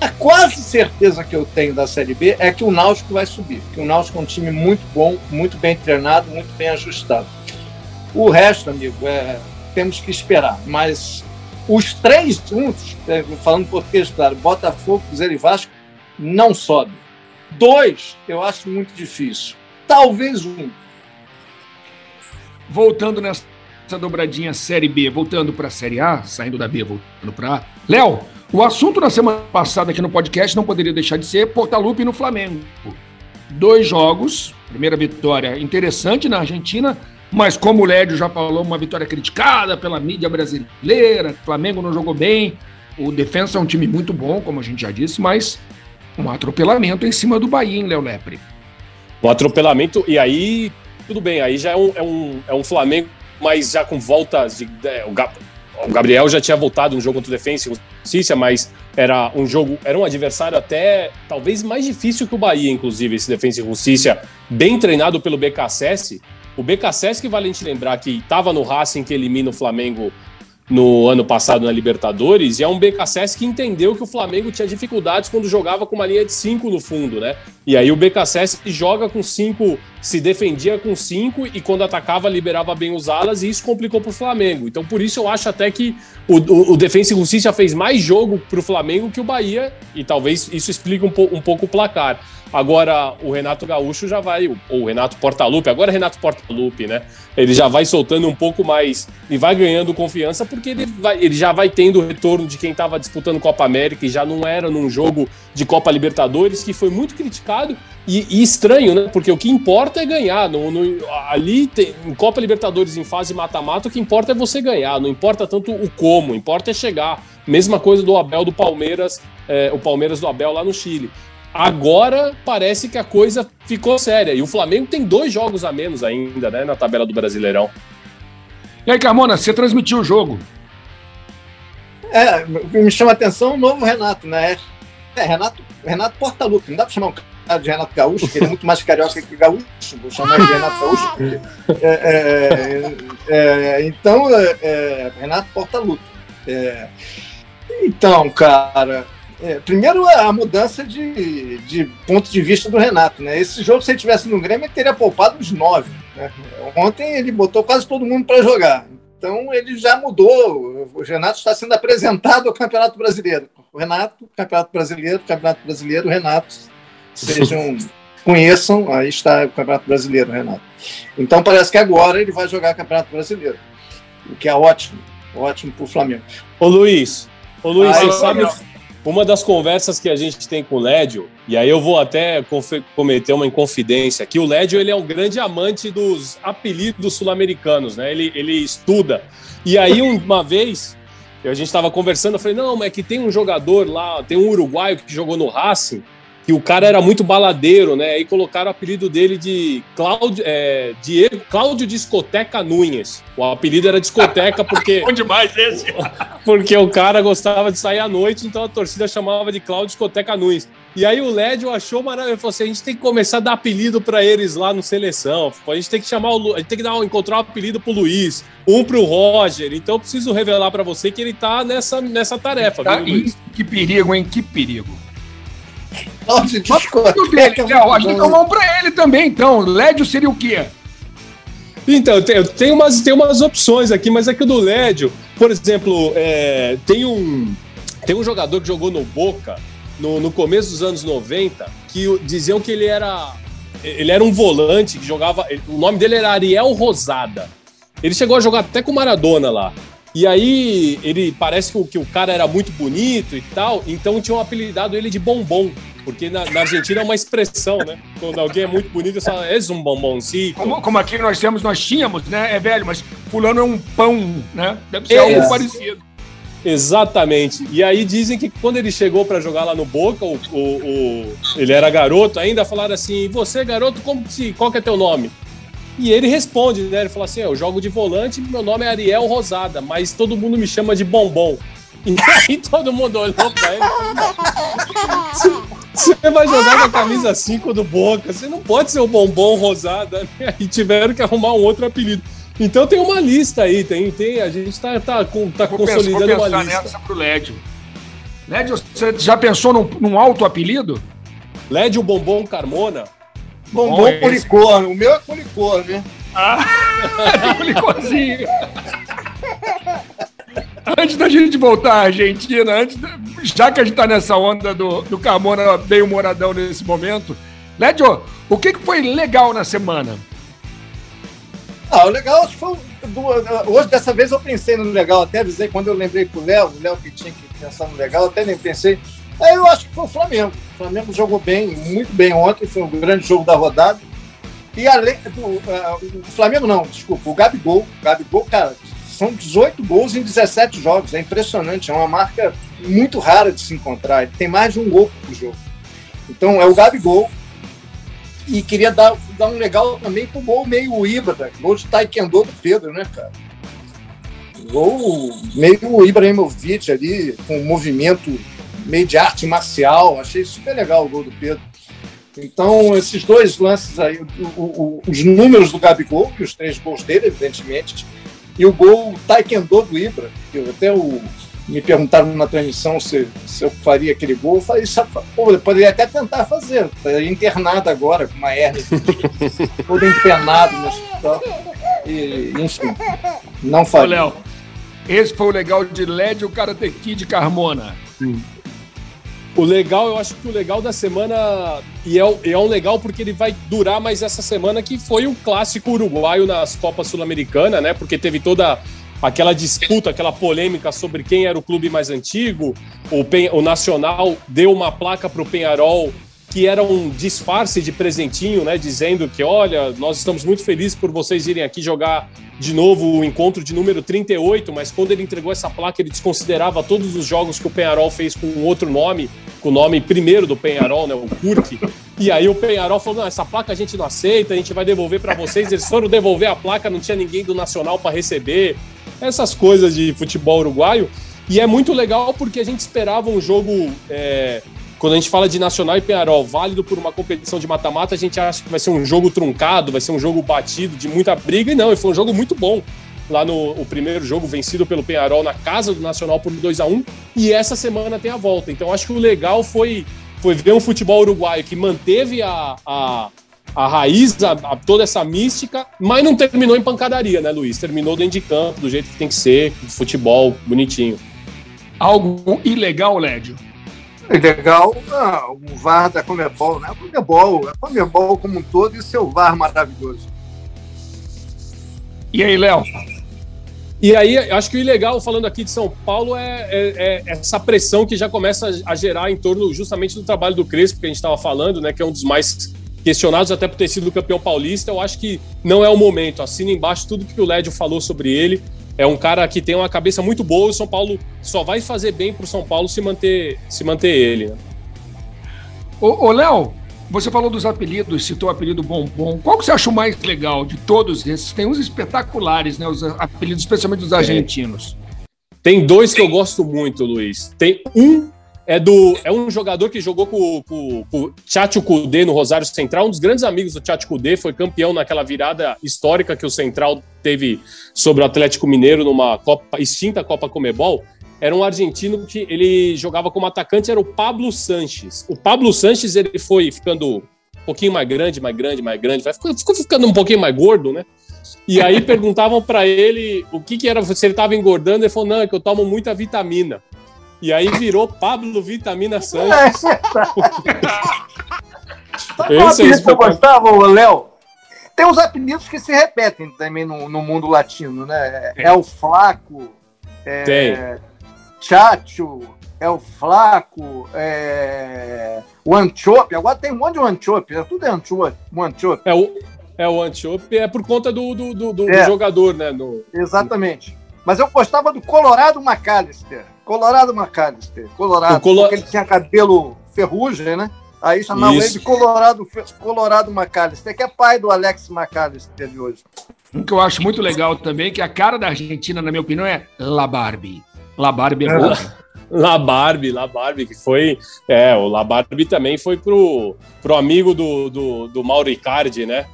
A quase certeza que eu tenho da Série B é que o Náutico vai subir. Que o Náutico é um time muito bom, muito bem treinado, muito bem ajustado. O resto, amigo, é, temos que esperar. Mas os três juntos, é, falando português, claro, Botafogo, Cruzeiro e Vasco, não sobe. Dois, eu acho muito difícil. Talvez um. Voltando nessa dobradinha Série B, voltando para a Série A, saindo da B, voltando para A. Léo, o assunto na semana passada aqui no podcast não poderia deixar de ser Portalupe no Flamengo. Dois jogos, primeira vitória interessante na Argentina, mas como o Lédio já falou, uma vitória criticada pela mídia brasileira, o Flamengo não jogou bem, o Defensa é um time muito bom, como a gente já disse, mas um atropelamento em cima do Bahia, hein, Léo Lepre? Um atropelamento, e aí, tudo bem, aí já é um, é um, é um Flamengo, mas já com voltas de. É, o Gabriel já tinha voltado no jogo contra o Defensa e Justiça, mas era um jogo, era um adversário até talvez mais difícil que o Bahia, inclusive, esse Defensa e Justiça, bem treinado pelo BKSS. O BKSS, que vale a gente lembrar que estava no Racing que elimina o Flamengo no ano passado na Libertadores, e é um BKSS que entendeu que o Flamengo tinha dificuldades quando jogava com uma linha de 5 no fundo, né? E aí o BKSS joga com 5, se defendia com 5 e quando atacava liberava bem os alas e isso complicou para o Flamengo. Então por isso eu acho até que o, o, o Defensa e Justiça fez mais jogo para o Flamengo que o Bahia e talvez isso explique um, po, um pouco o placar. Agora o Renato Gaúcho já vai, ou o Renato Portaluppi, agora é Renato Portaluppi, né? Ele já vai soltando um pouco mais e vai ganhando confiança porque ele, vai, ele já vai tendo o retorno de quem estava disputando Copa América e já não era num jogo de Copa Libertadores, que foi muito criticado e, e estranho, né? Porque o que importa é ganhar. No, no, ali tem, em Copa Libertadores, em fase mata-mata, o que importa é você ganhar, não importa tanto o como, importa é chegar. Mesma coisa do Abel do Palmeiras, é, o Palmeiras do Abel lá no Chile. Agora parece que a coisa ficou séria. E o Flamengo tem dois jogos a menos ainda, né, na tabela do Brasileirão. E aí, Carmona, você transmitiu o jogo? É, me chama a atenção o novo Renato, né? É, Renato, Renato Portaluppi. Não dá pra chamar um cara de Renato Gaúcho, porque ele é muito mais carioca que Gaúcho. Vou chamar ele de Renato Gaúcho. Porque, é, é, é, então, é, é, Renato Portaluppi. então, cara, é, primeiro, a mudança de, de ponto de vista do Renato. Né? Esse jogo, se ele tivesse no Grêmio, ele teria poupado os nove. Né? Ontem ele botou quase todo mundo para jogar. Então ele já mudou. O Renato está sendo apresentado ao Campeonato Brasileiro. O Renato, Campeonato Brasileiro, Campeonato Brasileiro, Renato. Sejam, conheçam, aí está o Campeonato Brasileiro, Renato. Então parece que agora ele vai jogar Campeonato Brasileiro. O que é ótimo. Ótimo para o Flamengo. Ô Luiz, ô Luiz, você sabe, uma das conversas que a gente tem com o Lédio, e aí eu vou até cometer uma inconfidência aqui, o Lédio ele é um grande amante dos apelidos sul-americanos, né? Ele, ele estuda. E aí uma vez a gente estava conversando, eu falei, não, mas é que tem um jogador lá, tem um uruguaio que jogou no Racing, que o cara era muito baladeiro, né? Aí colocaram o apelido dele de Cláudio, é, Diego, Cláudio Discoteca Nunes. O apelido era discoteca porque. *laughs* Bom demais esse! *laughs* porque o cara gostava de sair à noite, então a torcida chamava de Cláudio Discoteca Nunes. E aí o Lédio achou maravilhoso. Ele falou assim: a gente tem que começar a dar apelido para eles lá no seleção. A gente tem que chamar o a gente tem que dar, encontrar um apelido pro Luiz, um pro Roger. Então eu preciso revelar para você que ele tá nessa, nessa tarefa. Tá, viu, que perigo, hein? Que perigo. Nossa, desculpa. Dele, acho que tomar um pra ele também, então. Lédio seria o quê? Então, eu tenho umas, tenho umas opções aqui, mas é do Lédio, por exemplo, é, tem, um, tem um jogador que jogou no Boca no, no começo dos anos 90 que diziam que ele era ele era um volante que jogava. O nome dele era Ariel Rosada. Ele chegou a jogar até com Maradona lá. E aí, ele parece que o, que o cara era muito bonito e tal, então tinham apelidado ele de bombom. Porque na, na Argentina é uma expressão, né? Quando alguém é muito bonito, você fala, és um bombonzinho. Como, como, aqui nós temos, nós tínhamos, né? É velho, mas fulano é um pão, né? Deve ser é. algo parecido. Exatamente. E aí dizem que quando ele chegou para jogar lá no Boca, o, o, o, ele era garoto ainda, falaram assim: você, garoto, como se, qual que é teu nome? E ele responde, né? Ele fala assim: eu jogo de volante, meu nome é Ariel Rosada, mas todo mundo me chama de bombom. *laughs* E aí todo mundo olhou pra ele Você vai jogar com a camisa 5 do Boca, você não pode ser o bombom rosada, né? E tiveram que arrumar um outro apelido. Então tem uma lista aí, tem, tem a gente tá, tá, tá vou consolidando pensar, uma lista. Nessa pro LED. LED, você já pensou num, num alto apelido? LED o bombom Carmona? Bombom Bom, policor, o meu é policor, né? Ah, *laughs* policorzinho. antes da gente voltar à Argentina, antes, já que a gente está nessa onda do, do Carmona bem humoradão nesse momento, Lédio, o que, que foi legal na semana? Ah, o legal foi. Hoje, dessa vez, eu pensei no legal, até avisei quando eu lembrei pro Léo, o Léo que tinha que pensar no legal, até nem pensei. Aí eu acho que foi o Flamengo. O Flamengo jogou bem, muito bem ontem, foi um grande jogo da rodada. E além do. Uh, o Flamengo não, desculpa, o Gabigol. O Gabigol, cara, são 18 gols em 17 jogos. É impressionante, é uma marca muito rara de se encontrar. Ele tem mais de um gol por jogo. Então é o Gabigol. E queria dar, dar um legal também pro gol meio híbrida, gol de taekwondo do Pedro, né, cara? Gol meio Ibrahimovic ali, com movimento meio de arte marcial. Achei super legal o gol do Pedro. Então, esses dois lances aí, o, o, os números do Gabigol, e os três gols dele, evidentemente, e o gol taekwondo do Ibra, que até o, me perguntaram na transmissão se, se eu faria aquele gol, eu falei, pô, eu poderia até tentar fazer, tá internado agora, com uma hernia, *laughs* todo empenado no hospital, e, enfim, não faria. Ô, Léo, esse foi o legal de LED, o Karate Kid Carmona. Hum. O legal, eu acho que o legal da semana, e é, é um legal porque ele vai durar mais essa semana, que foi o clássico uruguaio nas Copas Sul-Americana, né? Porque teve toda aquela disputa, aquela polêmica sobre quem era o clube mais antigo. O, Pen, o Nacional deu uma placa para o Penharol que era um disfarce de presentinho, né? Dizendo que, olha, nós estamos muito felizes por vocês irem aqui jogar de novo o encontro de número 38, mas quando ele entregou essa placa, ele desconsiderava todos os jogos que o Penharol fez com outro nome, com o nome primeiro do Penharol, né? O Kurk. E aí o Penharol falou: não, essa placa a gente não aceita, a gente vai devolver para vocês. Eles foram devolver a placa, não tinha ninguém do Nacional para receber. Essas coisas de futebol uruguaio. E é muito legal porque a gente esperava um jogo. É quando a gente fala de Nacional e Penharol, válido por uma competição de mata-mata, a gente acha que vai ser um jogo truncado, vai ser um jogo batido, de muita briga, e não, foi um jogo muito bom. Lá no o primeiro jogo, vencido pelo Penharol na casa do Nacional por 2 a 1 e essa semana tem a volta. Então acho que o legal foi, foi ver um futebol uruguaio que manteve a, a, a raiz, a, a, toda essa mística, mas não terminou em pancadaria, né, Luiz? Terminou dentro de campo, do jeito que tem que ser, futebol bonitinho. Algo ilegal, Lédio? Legal ah, o VAR da Comebol, né? A Comebol, a Comebol como um todo e o seu VAR maravilhoso. E aí, Léo? E aí, acho que o ilegal, falando aqui de São Paulo, é, é, é, essa pressão que já começa a gerar em torno justamente do trabalho do Crespo, que a gente estava falando, né? Que é um dos mais questionados até por ter sido campeão paulista. Eu acho que não é o momento. Assina embaixo tudo que o Lédio falou sobre ele é um cara que tem uma cabeça muito boa. O São Paulo só vai fazer bem para o São Paulo se manter, se manter ele. Né? Ô, ô Léo, você falou dos apelidos, citou o apelido Bombom. Qual que você acha o mais legal de todos esses? Tem uns espetaculares, né? Os apelidos, especialmente dos argentinos. Tem dois que eu gosto muito, Luiz. Tem um é do é um jogador que jogou com, com, com o Tchatcho Kudê no Rosário Central, um dos grandes amigos do Tchatcho Kudê, foi campeão naquela virada histórica que o Central teve sobre o Atlético Mineiro numa Copa, extinta Copa Comebol. Era um argentino que ele jogava como atacante, era o Pablo Sanches. O Pablo Sanches ele foi ficando um pouquinho mais grande, mais grande, mais grande, ficou, ficou ficando um pouquinho mais gordo, né? E aí *laughs* perguntavam para ele o que, que era, se ele estava engordando, ele falou: não, é que eu tomo muita vitamina. E aí virou Pablo Vitamina *laughs* Santos. Sabe um apelido que eu gostava, Léo? Tem uns apelidos que se repetem também no, no mundo latino, né? É, é o Flaco, é, Tem. Chacho, é o Flaco, é, o Anchope. Agora tem um monte de Anchope, né? tudo é Anchope. Anchope. É o, é o Anchope, é por conta do, do, do, do é. jogador, né? No... Exatamente. Mas eu gostava do Colorado McAllister. Colorado McAllister. Colorado, Colo... porque ele tinha cabelo ferrugem, né? Aí chamavam ele de Colorado, Colorado McAllister, que é pai do Alex McAllister de hoje. Um que eu acho muito legal também, que a cara da Argentina, na minha opinião, é La Barbie. La Barbie é boa. La Barbie, La Barbie, que foi. É, o La Barbie também foi pro, pro amigo do, do, do Mauro Icardi, né?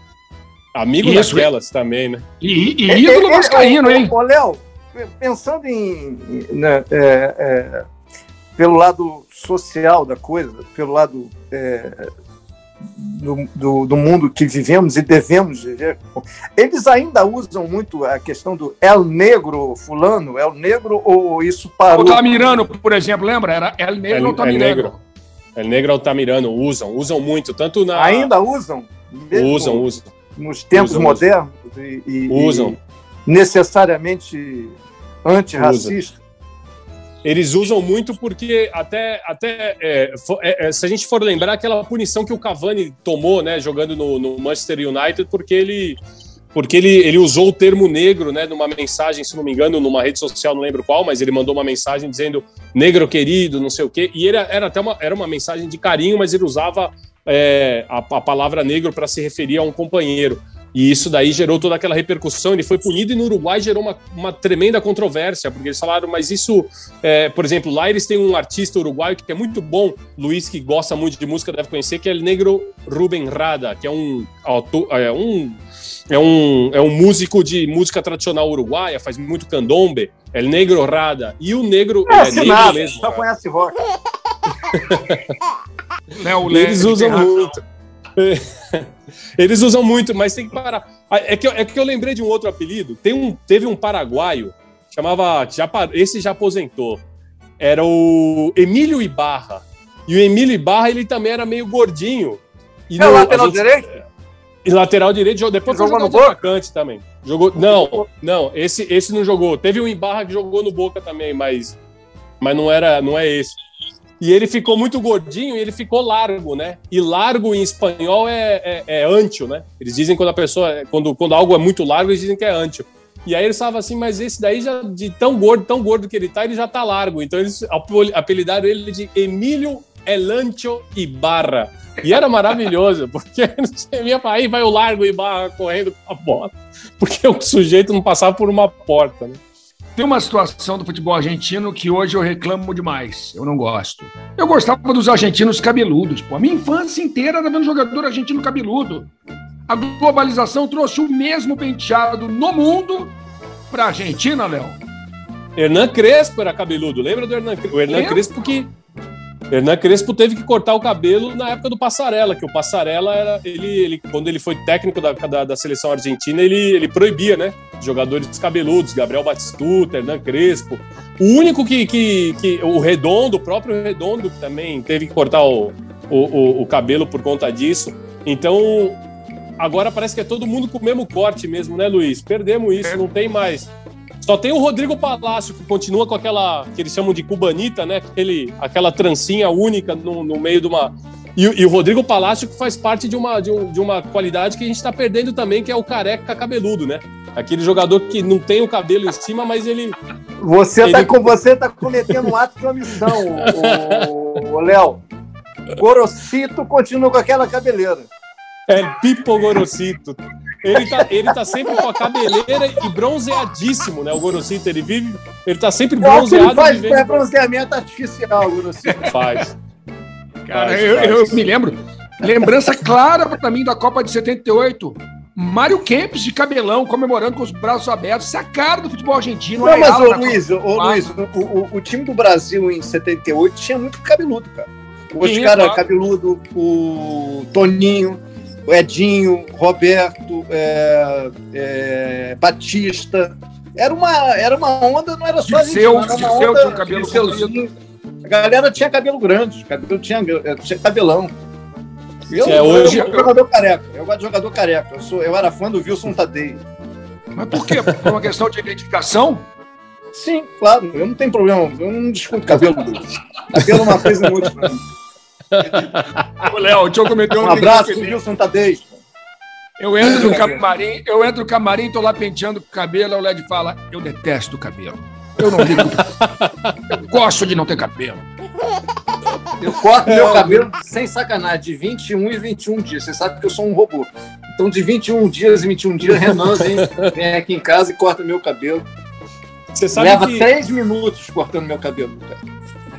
Amigo Isso, daquelas também, né? E, e ídolo vascaíno, hein? Ô, Léo, pensando em. Né, é, é, pelo lado social da coisa, pelo lado é, do, do, do, mundo que vivemos e devemos viver, eles ainda usam muito a questão do El Negro fulano, El Negro ou isso parou? O Tamirano, por exemplo, lembra? Era El Negro El, ou Tamirano? El Negro. El Negro ou Tamirano, usam, usam muito, tanto na... Ainda usam? Usam, usam. Nos tempos usam, modernos? E, e, usam. Necessariamente antirracista? Eles usam muito porque até, até é, é, é, se a gente for lembrar aquela punição que o Cavani tomou, né, jogando no, no Manchester United, porque ele porque ele, ele usou o termo negro, né, numa mensagem, se não me engano, numa rede social, não lembro qual, mas ele mandou uma mensagem dizendo negro querido, não sei o quê, e era, era até uma, era uma mensagem de carinho, mas ele usava é, a, a palavra negro para se referir a um companheiro. E isso daí gerou toda aquela repercussão. Ele foi punido e no Uruguai gerou uma, uma tremenda controvérsia, porque eles falaram, mas isso, é, por exemplo, lá eles têm um artista uruguaio que é muito bom, Luiz, que gosta muito de música, deve conhecer, que é o Negro Ruben Rada, que é um, é um, é um, é um músico de música tradicional uruguaia, faz muito candombe, é o Negro Rada. E o negro é, é negro nada, mesmo. Só conhece rock. Léo, eles usam muito. *laughs* Eles usam muito, mas tem que parar. Ah, é que, eu, é que eu lembrei de um outro apelido. Tem um, teve um paraguaio, chamava. Já, esse já aposentou. Era o Emílio Ibarra. E o Emílio Ibarra, ele também era meio gordinho. E é o lateral gente, direito? E lateral direito, depois jogou no Boca também. Jogou, não, não, esse, esse não jogou. Teve um Ibarra que jogou no Boca também, mas, mas não era, não é esse. E ele ficou muito gordinho e ele ficou largo, né? E largo em espanhol é, é, é antio, né? Eles dizem quando a pessoa, quando, quando algo é muito largo, eles dizem que é antio. E aí eles estavam assim, mas esse daí já, de tão gordo, tão gordo que ele tá, ele já tá largo. Então eles apelidaram ele de Emílio Elancho Ibarra. E era maravilhoso, *laughs* porque aí vai o largo Ibarra correndo com a bola, porque o sujeito não passava por uma porta, né? Tem uma situação do futebol argentino que hoje eu reclamo demais. Eu não gosto. Eu gostava dos argentinos cabeludos. Pô. A minha infância inteira era vendo jogador argentino cabeludo. A globalização trouxe o mesmo penteado no mundo para a Argentina, Léo. Hernan Crespo era cabeludo. Lembra do Hernan Crespo? O Hernan Crespo que Hernan Crespo teve que cortar o cabelo na época do Passarela, que o Passarela era. Ele, ele quando ele foi técnico da, da, da, seleção argentina, ele, ele proibia, né? Jogadores cabeludos, Gabriel Batistuta, Hernan Crespo. O único que, que, que. O Redondo, o próprio Redondo, também teve que cortar o, o, o, o cabelo por conta disso. Então, agora parece que é todo mundo com o mesmo corte mesmo, né, Luiz? Perdemos isso, não tem mais. Só tem o Rodrigo Palácio, que continua com aquela que eles chamam de cubanita, né? Aquele, aquela trancinha única no, no meio de uma. E, e, o Rodrigo Palácio que faz parte de uma, de, um, de uma qualidade que a gente está perdendo também, que é o careca cabeludo, né? Aquele jogador que não tem o cabelo em cima, mas ele. Você está com você tá cometendo um ato de omissão, o Léo. Gorocito continua com aquela cabeleira. É Pipo Gorocito. Ele tá, ele tá sempre com a cabeleira e bronzeadíssimo, né? O Gorosito, ele vive. Ele tá sempre bronzeado. Ele faz vivendo... bronzeamento artificial, o Gorosito. Faz. Cara, faz, eu, faz. eu me lembro. Lembrança clara para mim da Copa de 78. Mário Kempis de cabelão, comemorando com os braços abertos. Isso é a cara do futebol argentino. Não, mas, ô, Luiz, ô, Luiz o, o, o, time do Brasil em 78 tinha muito cabeludo, cara. O Oscar claro. cabeludo, o Toninho Edinho, Roberto, é, é, Batista. Era uma, era uma onda, não era só de seu, era uma onda tinha cabelo A galera tinha cabelo grande, cabelo tinha, tinha cabelão. Eu, é, hoje... eu, eu, jogador careca. Eu gosto de jogador careca. Eu, sou, eu era fã do Wilson Tadei. Mas por quê? Por uma questão de identificação? Sim, claro. Eu não tenho problema. Eu não discuto cabelo. cabelo é uma coisa muito mim. *laughs* Ô, Léo, deixa eu comentar um, um abraço Wilson Tadei. Eu entro no camarim, eu entro no camarim, tô lá penteando o cabelo, o LED fala: Eu detesto o cabelo. Eu não tenho. eu gosto de não ter cabelo. Eu corto meu cabelo sem sacanagem, de 21 e 21 dias. Você sabe que eu sou um robô. Então, de 21 dias e 21 dias, Renan vem, vem aqui em casa e corta meu cabelo. Você sabe Leva que... três minutos cortando meu cabelo, cara.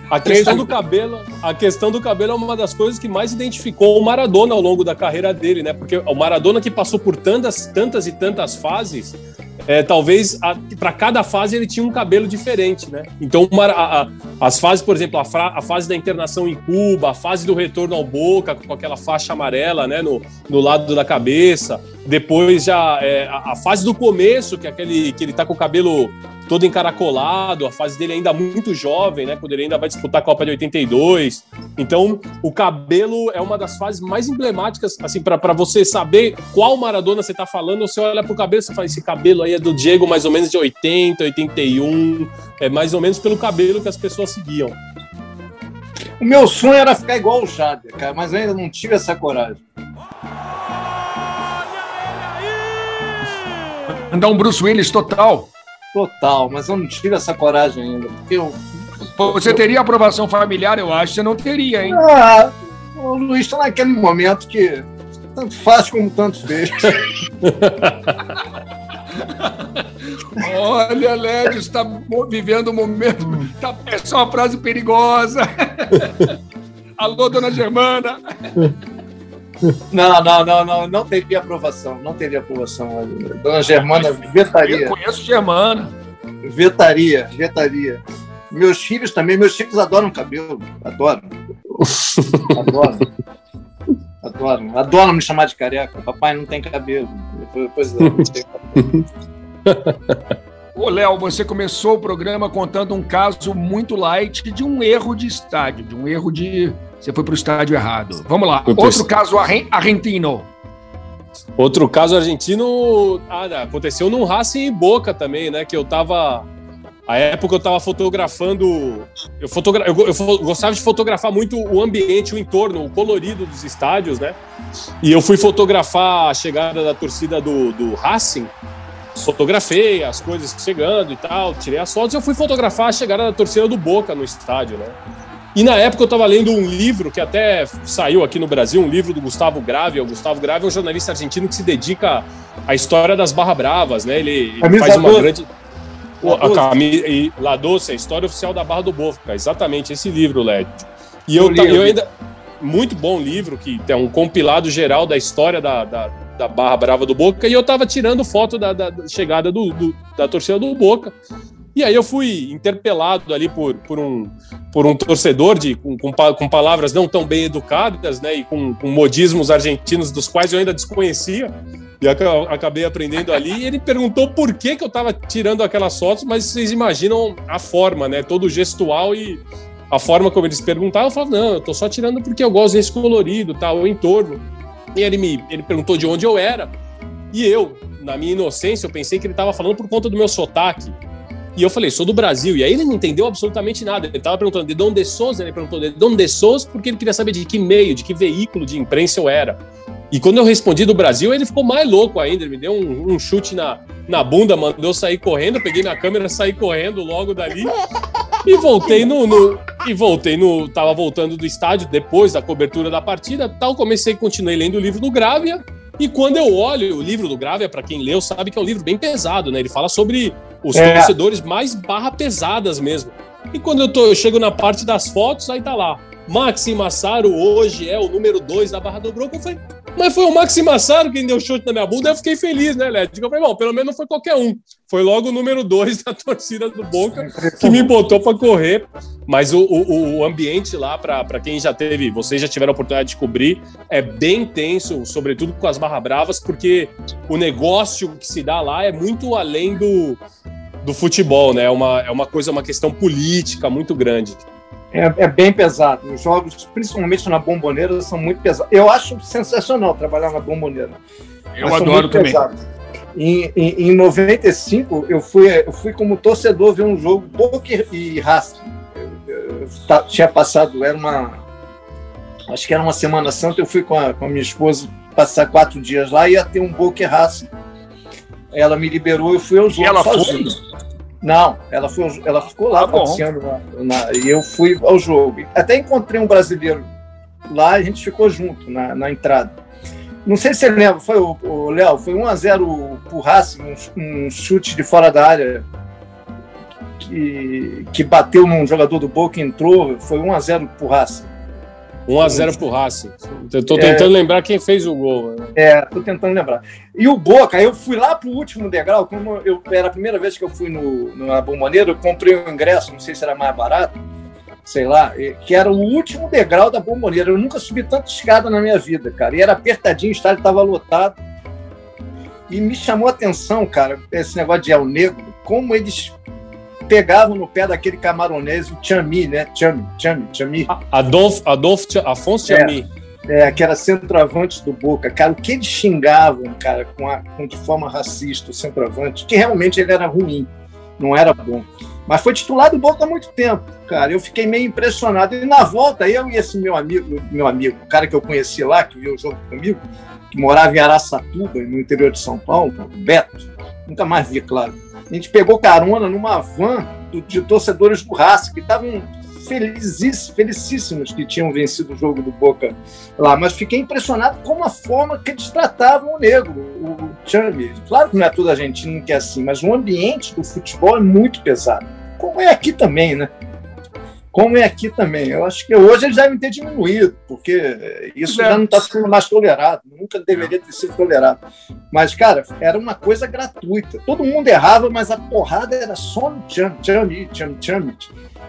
A questão do cabelo, a questão do cabelo é uma das coisas que mais identificou o Maradona ao longo da carreira dele, né? Porque o Maradona que passou por tantas, tantas e tantas fases, é, talvez para cada fase ele tinha um cabelo diferente, né? Então a, a, as fases, por exemplo, a, fra, a, fase da internação em Cuba, a fase do retorno ao Boca com aquela faixa amarela, né, no, no lado da cabeça, depois já é, a, fase do começo, que é aquele que ele tá com o cabelo todo encaracolado, a fase dele ainda muito jovem, né? Quando ele ainda vai disputar a Copa de 82. Então, o cabelo é uma das fases mais emblemáticas, assim, para você saber qual Maradona você tá falando. Você olha pro cabelo e fala: esse cabelo aí é do Diego, mais ou menos de 80, 81. É mais ou menos pelo cabelo que as pessoas seguiam. O meu sonho era ficar igual o Jader, cara, mas ainda não tive essa coragem. Andar um Bruce Willis total. Total, mas eu não tive essa coragem ainda. Porque eu, você eu, teria aprovação familiar, eu acho, você não teria, hein? Ah, o Luiz está naquele momento que tanto faz como tanto fez. *laughs* Olha, Lédio, está vivendo um momento. Tá, é só uma frase perigosa. *laughs* Alô, dona Germana. Não, não, não, não, não teria aprovação, não teria aprovação. Dona Germana vetaria. Eu conheço Germana. Vetaria, vetaria. Meus filhos também, meus filhos adoram cabelo, adoram. Adoram. Adoram. Adoram me chamar de careca. Papai não tem cabelo. Pois é, não tem cabelo. Ô, Léo, você começou o programa contando um caso muito light de um erro de estádio, de um erro de você foi para o estádio errado. Vamos lá. Outro caso argentino. Outro caso argentino ah, aconteceu num Racing em Boca também, né? Que eu tava. A época eu tava fotografando. Eu, fotogra... eu, eu gostava de fotografar muito o ambiente, o entorno, o colorido dos estádios, né? E eu fui fotografar a chegada da torcida do, do Racing. Fotografei as coisas chegando e tal, tirei as fotos e eu fui fotografar a chegada da torcida do Boca no estádio, né? E na época eu estava lendo um livro que até saiu aqui no Brasil, um livro do Gustavo Grave. O Gustavo Grave é um jornalista argentino que se dedica à história das Barra Bravas, né? Ele, ele faz uma grande. La Doce. La Doce, a história oficial da Barra do Bofca, exatamente esse livro, Led. E eu, eu ainda. Muito bom livro, que é um compilado geral da história da, da, da Barra Brava do Boca, e eu tava tirando foto da, da chegada do, do, da torcida do Boca. E aí eu fui interpelado ali por, por, um, por um torcedor de, com, com, com palavras não tão bem educadas, né? E com, com, modismos argentinos dos quais eu ainda desconhecia. E acabei aprendendo ali. E ele perguntou por que, que eu estava tirando aquelas fotos, mas vocês imaginam a forma, né? Todo gestual e a forma como eles perguntavam. Eu falava, não, eu tô só tirando porque eu gosto desse colorido, tal, o entorno. E ele me ele perguntou de onde eu era. E eu, na minha inocência, eu pensei que ele estava falando por conta do meu sotaque. E eu falei, sou do Brasil. E aí ele não entendeu absolutamente nada. Ele estava perguntando de onde sos, ele perguntou de onde sos, porque ele queria saber de que meio, de que veículo de imprensa eu era. E quando eu respondi do Brasil, ele ficou mais louco ainda. Ele me deu um, um chute na, na bunda, mandou sair correndo. Eu peguei minha câmera, saí correndo logo dali. E voltei no, no, E voltei no. Tava voltando do estádio depois da cobertura da partida tal. Comecei, continuei lendo o livro do Grávia. E quando eu olho o livro do Grávia, para quem leu, sabe que é um livro bem pesado, né? Ele fala sobre os é. torcedores mais barra pesadas mesmo. E quando eu, tô, eu chego na parte das fotos, aí tá lá. Maxi Massaro hoje é o número 2 da Barra do Broco. Eu falei, mas foi o Maxi Massaro quem deu chute na minha bunda. Eu fiquei feliz, né, Led? Eu falei, bom, pelo menos não foi qualquer um. Foi logo o número 2 *laughs* da torcida do Boca que me botou para correr. Mas o, o, o ambiente lá, para quem já teve, vocês já tiveram a oportunidade de cobrir, é bem tenso, sobretudo com as Barra Bravas, porque o negócio que se dá lá é muito além do, do futebol, né? É uma, é uma coisa, uma questão política muito grande. É, é, bem pesado. Os jogos, principalmente na bomboneira, são muito pesados. Eu acho sensacional trabalhar na bomboneira. Eu adoro também. Em, em, em 95, eu fui, eu fui como torcedor ver um jogo Boca e Racing. tinha passado, era uma. Acho que era uma Semana Santa, eu fui com a, com a minha esposa passar quatro dias lá e ia ter um Boca e Racing. Ela me liberou, eu fui ao jogo e ela sozinho. Foi? Não, ela, foi, ela ficou lá ah, passeando na, e eu fui ao jogo. Até encontrei um brasileiro lá, a gente ficou junto na, na entrada. Não sei se você lembra, foi o, o Léo, foi 1x0 pro Racing, um, um, chute de fora da área que, que bateu num jogador do Boca e entrou, foi 1x0 pro Racing. 1x0 pro Racing. Estou tentando é, lembrar quem fez o gol. Né? É, tô tentando lembrar. E o Boca, eu fui lá pro último degrau, como eu, era a primeira vez que eu fui no, na Bomboneira, eu comprei um ingresso, não sei se era mais barato, sei lá, que era o último degrau da Bomboneira. Eu nunca subi tanta escada na minha vida, cara. E era apertadinho, o estádio estava lotado. E me chamou a atenção, cara, esse negócio de El Negro, como eles pegavam no pé daquele camaronês, o Chami, né? Chami, Chami, Chami. Adolfo, Adolfo Afonso Chami. É, é, que era centroavante do Boca. Cara, o que eles xingavam, cara, com, a, com de forma racista, o centroavante, que realmente ele era ruim, não era bom. Mas foi titular do Boca há muito tempo, cara. Eu fiquei meio impressionado. E na volta, eu e esse meu amigo, meu amigo, o cara que eu conheci lá, que viu o jogo comigo, que morava em Araçatuba, no interior de São Paulo, Beto, nunca mais vi, claro a gente pegou carona numa van de torcedores do Racing, que estavam felicíssimos que tinham vencido o jogo do Boca lá, mas fiquei impressionado com a forma que eles tratavam o negro, o Chami. Claro que não é todo argentino que é assim, mas o ambiente do futebol é muito pesado, como é aqui também, né? Como é aqui também. Eu acho que hoje eles devem ter diminuído, porque isso é. já não está sendo mais tolerado, nunca deveria ter sido tolerado. Mas, cara, era uma coisa gratuita. Todo mundo errava, mas a porrada era só no Cham, Chami, Cham, Cham.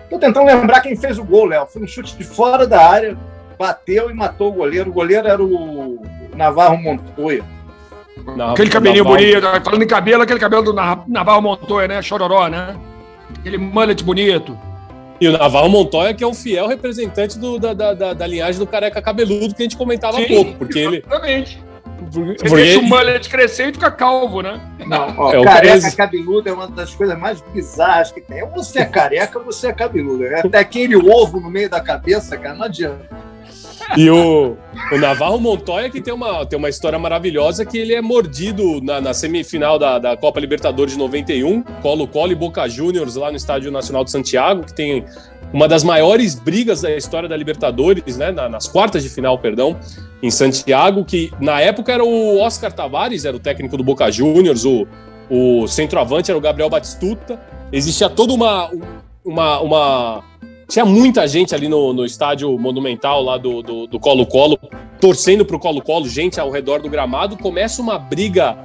Estou tentando lembrar quem fez o gol, Léo. Foi um chute de fora da área, bateu e matou o goleiro. O goleiro era o Navarro Montoya. Não, aquele cabelinho Navarro. bonito, falando em cabelo, aquele cabelo do Navarro Montoya, né? Chororó, né? Aquele mullet bonito. E o Navarro Montoya, que é um fiel representante do, da, da, da, linhagem do careca cabeludo que a gente comentava Sim, há pouco. Porque exatamente. ele. Porque, Você deixa o mullet crescer e fica calvo, né? Não, ó, é, careca cabeludo é uma das coisas mais bizarras que tem. Você é careca, você é cabeludo. Até aquele ovo no meio da cabeça, cara, não adianta. E o, o Navarro Montoya, que tem uma, tem uma história maravilhosa, que ele é mordido na, na semifinal da, da Copa Libertadores de 91, Colo-Colo e Boca Juniors, lá no Estádio Nacional de Santiago, que tem uma das maiores brigas da história da Libertadores, né, nas quartas de final, perdão, em Santiago, que na época era o Oscar Tavares, era o técnico do Boca Juniors, o, o centroavante era o Gabriel Batistuta, existia toda uma, uma, uma tinha muita gente ali no, no estádio monumental lá do Colo-Colo, torcendo para o Colo-Colo, gente ao redor do gramado. Começa uma briga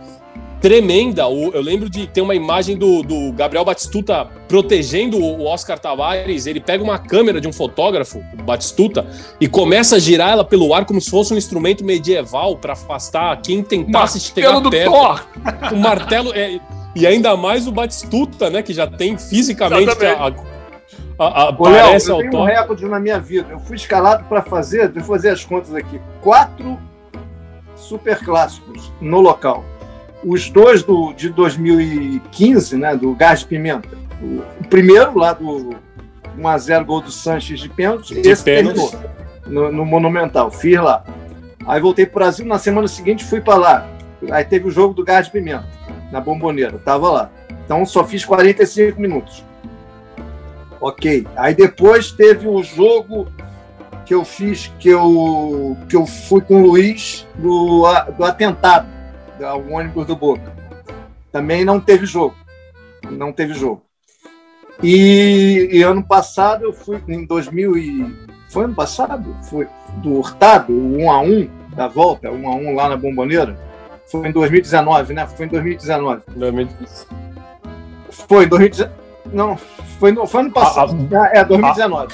tremenda. Eu lembro de ter uma imagem do, do Gabriel Batistuta protegendo o Oscar Tavares. Ele pega uma câmera de um fotógrafo, o Batistuta, e começa a girar ela pelo ar como se fosse um instrumento medieval para afastar quem tentasse chegar do perto. Thor. O martelo. É, e ainda mais o Batistuta, né? Que já tem fisicamente a, a, a, Ô, Léo, eu tenho um recorde na minha vida. Eu fui escalado para fazer, deixa eu fazer as contas aqui, quatro super clássicos no local. Os dois do, de 2015, né, do Gás de Pimenta. O, o primeiro lá do 1x0 gol do Sanches de pênalti, de esse pênalti. No, no, Monumental, fiz lá. Aí voltei para o Brasil, na semana seguinte fui para lá. Aí teve o jogo do Gás de Pimenta, na Bomboneira, tava lá. Então só fiz 45 minutos. Ok. Aí depois teve o jogo que eu fiz, que eu, que eu fui com o Luiz do, do atentado ao ônibus do Boca. Também não teve jogo. Não teve jogo. E, e, ano passado eu fui, em 2000 e... Foi ano passado? Foi do Hurtado, o 1 a 1 da volta, 1 a 1 lá na Bomboneira. Foi em 2019, né? Foi em 2019. 2019. Foi em 2019. Não, foi, no, foi ano passado. Ah, ah, é, 2019.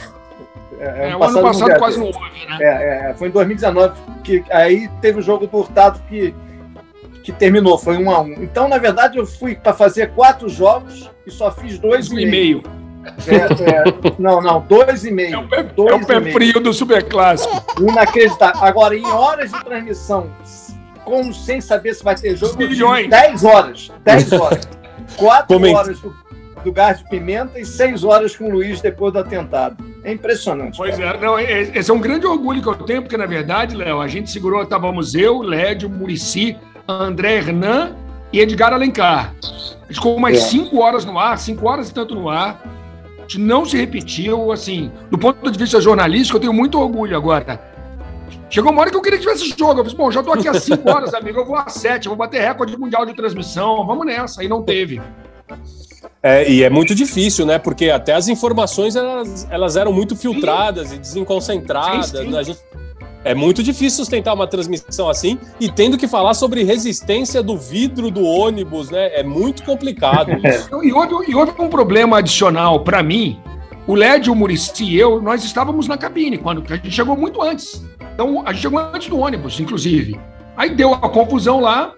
É, é, ano passado, passado quase não houve, né? É, é, foi em 2019 que aí teve o jogo do Hurtado que, que terminou, foi um a um. Então, na verdade, eu fui para fazer quatro jogos e só fiz dois um e meio. É, é, não, não, dois e meio. É o pé, dois é o pé frio do Superclássico. Inacreditável. Agora, em horas de transmissão, com, sem saber se vai ter jogo, Milhões. 10 horas. 10 horas. *laughs* 4 horas do do Gás de Pimenta e seis horas com o Luiz depois do atentado. É impressionante. Pois cara. é, não, esse é um grande orgulho que eu tenho, porque, na verdade, Léo, a gente segurou, estávamos eu, Lédio, Murici, André Hernan e Edgar Alencar. A gente ficou mais é. cinco horas no ar, cinco horas e tanto no ar. A gente não se repetiu, assim, do ponto de vista jornalístico, eu tenho muito orgulho agora. Chegou uma hora que eu queria que tivesse jogo. Eu falei, bom, já tô aqui há cinco horas, *laughs* amigo, eu vou às sete, eu vou bater recorde mundial de transmissão, vamos nessa. Aí não teve. É, e é muito difícil, né? Porque até as informações elas, elas eram muito filtradas sim. e desenconcentradas. Sim, sim. A gente, é muito difícil sustentar uma transmissão assim e tendo que falar sobre resistência do vidro do ônibus, né? É muito complicado. e, houve, e houve um problema adicional para mim. O Led, o Murici e eu, nós estávamos na cabine quando a gente chegou muito antes. Então a gente chegou antes do ônibus, inclusive. Aí deu a confusão lá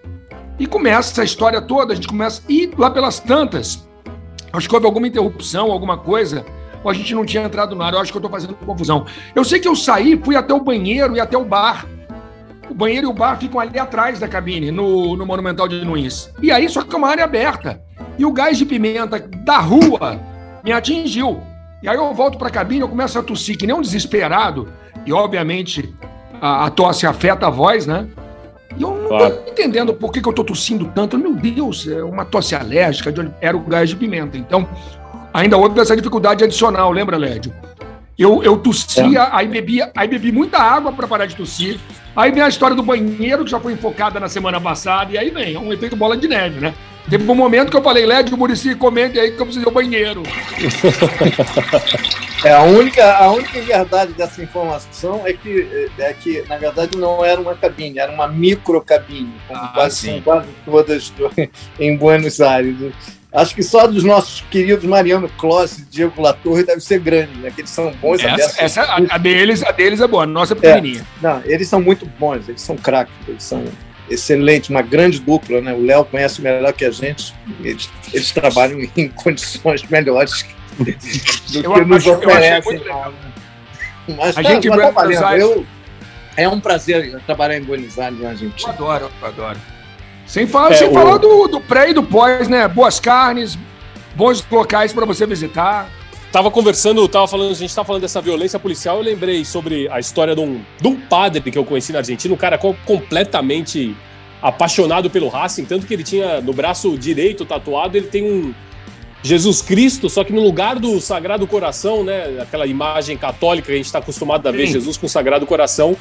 e começa a história toda. A gente começa e lá pelas tantas. Acho que houve alguma interrupção, alguma coisa ou a gente não tinha entrado no ar. Eu acho que eu estou fazendo confusão. Eu sei que eu saí, fui até o banheiro e até o bar. O banheiro e o bar ficam ali atrás da cabine, no, no Monumental de Nunes. E aí, só que é uma área aberta. E o gás de pimenta da rua me atingiu. E aí eu volto para a cabine, eu começo a tossir, que nem um desesperado. E, obviamente, a, a tosse afeta a voz, né? E eu não claro. tô entendendo por que, que eu tô tossindo tanto. Meu Deus, é uma tosse alérgica, era o gás de pimenta. Então, ainda houve essa dificuldade adicional, lembra, Lédio? Eu, eu tossia, é. aí, bebia, aí bebi muita água para parar de tossir. Aí vem a história do banheiro, que já foi enfocada na semana passada, e aí vem, é um efeito bola de neve, né? Teve um momento que eu falei, Lédio, Murici, comente aí que eu preciso ao banheiro. *laughs* É, a única, a única verdade dessa informação é que, é que, na verdade, não era uma cabine, era uma microcabine, como ah, quase, quase todas do, *laughs* em Buenos Aires. Acho que só dos nossos queridos Mariano Kloss e Diego Latorre deve ser grande, né? Que eles são bons. Essa, essa a, a, deles, a deles é boa, a nossa é pequenininha. É, não, eles são muito bons, eles são craques, eles são excelentes, uma grande dupla, né? O Léo conhece melhor que a gente, eles, eles trabalham *laughs* em condições melhores *laughs* do eu que nos oferecem. Mas a tá, gente mas tá eu, é um prazer trabalhar em Buenos Aires, né, gente? Eu adoro, eu adoro. Sem falar, é, sem o... falar do, do pré e do pós, né? Boas carnes, bons locais para você visitar. Tava conversando, tava falando, a gente tava falando dessa violência policial, eu lembrei sobre a história de um, de um padre que eu conheci na Argentina, um cara completamente apaixonado pelo Racing, tanto que ele tinha no braço direito tatuado, ele tem um Jesus Cristo, só que no lugar do Sagrado Coração, né, aquela imagem católica que a gente está acostumado a ver Sim. Jesus com o Sagrado Coração,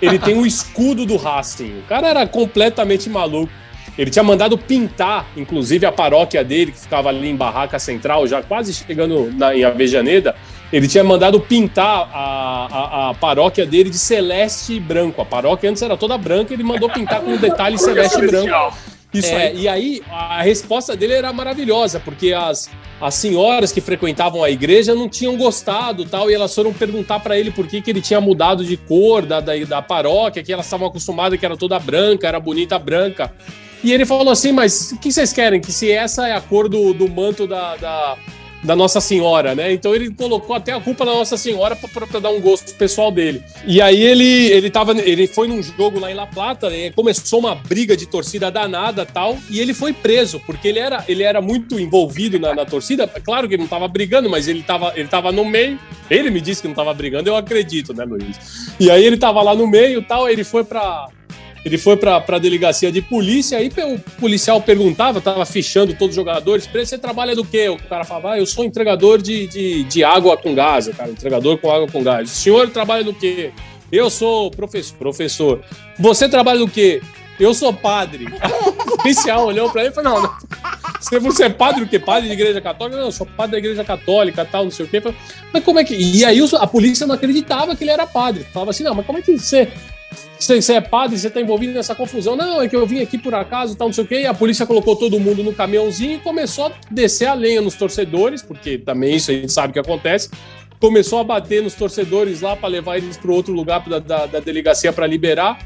ele tem um *laughs* escudo do Racing. O cara era completamente maluco. Ele tinha mandado pintar, inclusive, a paróquia dele, que ficava ali em Barraca Central, já quase chegando na, em Avejaneda. Ele tinha mandado pintar a, a, a, paróquia dele de celeste e branco. A paróquia antes era toda branca, ele mandou pintar com um detalhe celeste e branco. Isso é, aí. E aí, a resposta dele era maravilhosa, porque as, as senhoras que frequentavam a igreja não tinham gostado tal, e elas foram perguntar para ele por que, que ele tinha mudado de cor da, da, da paróquia, que elas estavam acostumadas que era toda branca, era bonita branca. E ele falou assim: Mas o que vocês querem? Que se essa é a cor do, do manto da, da, da Nossa Senhora, né? Então ele colocou até a culpa da Nossa Senhora para dar um gosto pessoal dele. E aí ele, ele, tava, ele foi num jogo lá em La Plata, né? começou uma briga de torcida danada tal, e ele foi preso, porque ele era, ele era muito envolvido na, na torcida. Claro que ele não estava brigando, mas ele estava ele tava no meio. Ele me disse que não estava brigando, eu acredito, né, Luiz? E aí ele estava lá no meio tal, ele foi para ele foi para a delegacia de polícia, aí o policial perguntava, tava fichando todos os jogadores, você trabalha do quê? O cara falava, ah, eu sou entregador de, de, de água com gás, cara, entregador com água com gás. O senhor trabalha do quê? Eu sou professor. professor. Você trabalha do quê? Eu sou padre. *laughs* o policial olhou para ele e falou, não, não. *laughs* Você é padre o quê? Padre de igreja católica? Não, eu sou padre da igreja católica, tal, não sei o quê. Mas como é que... E aí a polícia não acreditava que ele era padre. Falava assim, não, mas como é que você você é padre, você está envolvido nessa confusão. Não, é que eu vim aqui por acaso, tal, não sei o quê. E a polícia colocou todo mundo no caminhãozinho e começou a descer a lenha nos torcedores, porque também isso a gente sabe que acontece. Começou a bater nos torcedores lá para levar eles para outro lugar da, da, da delegacia para liberar.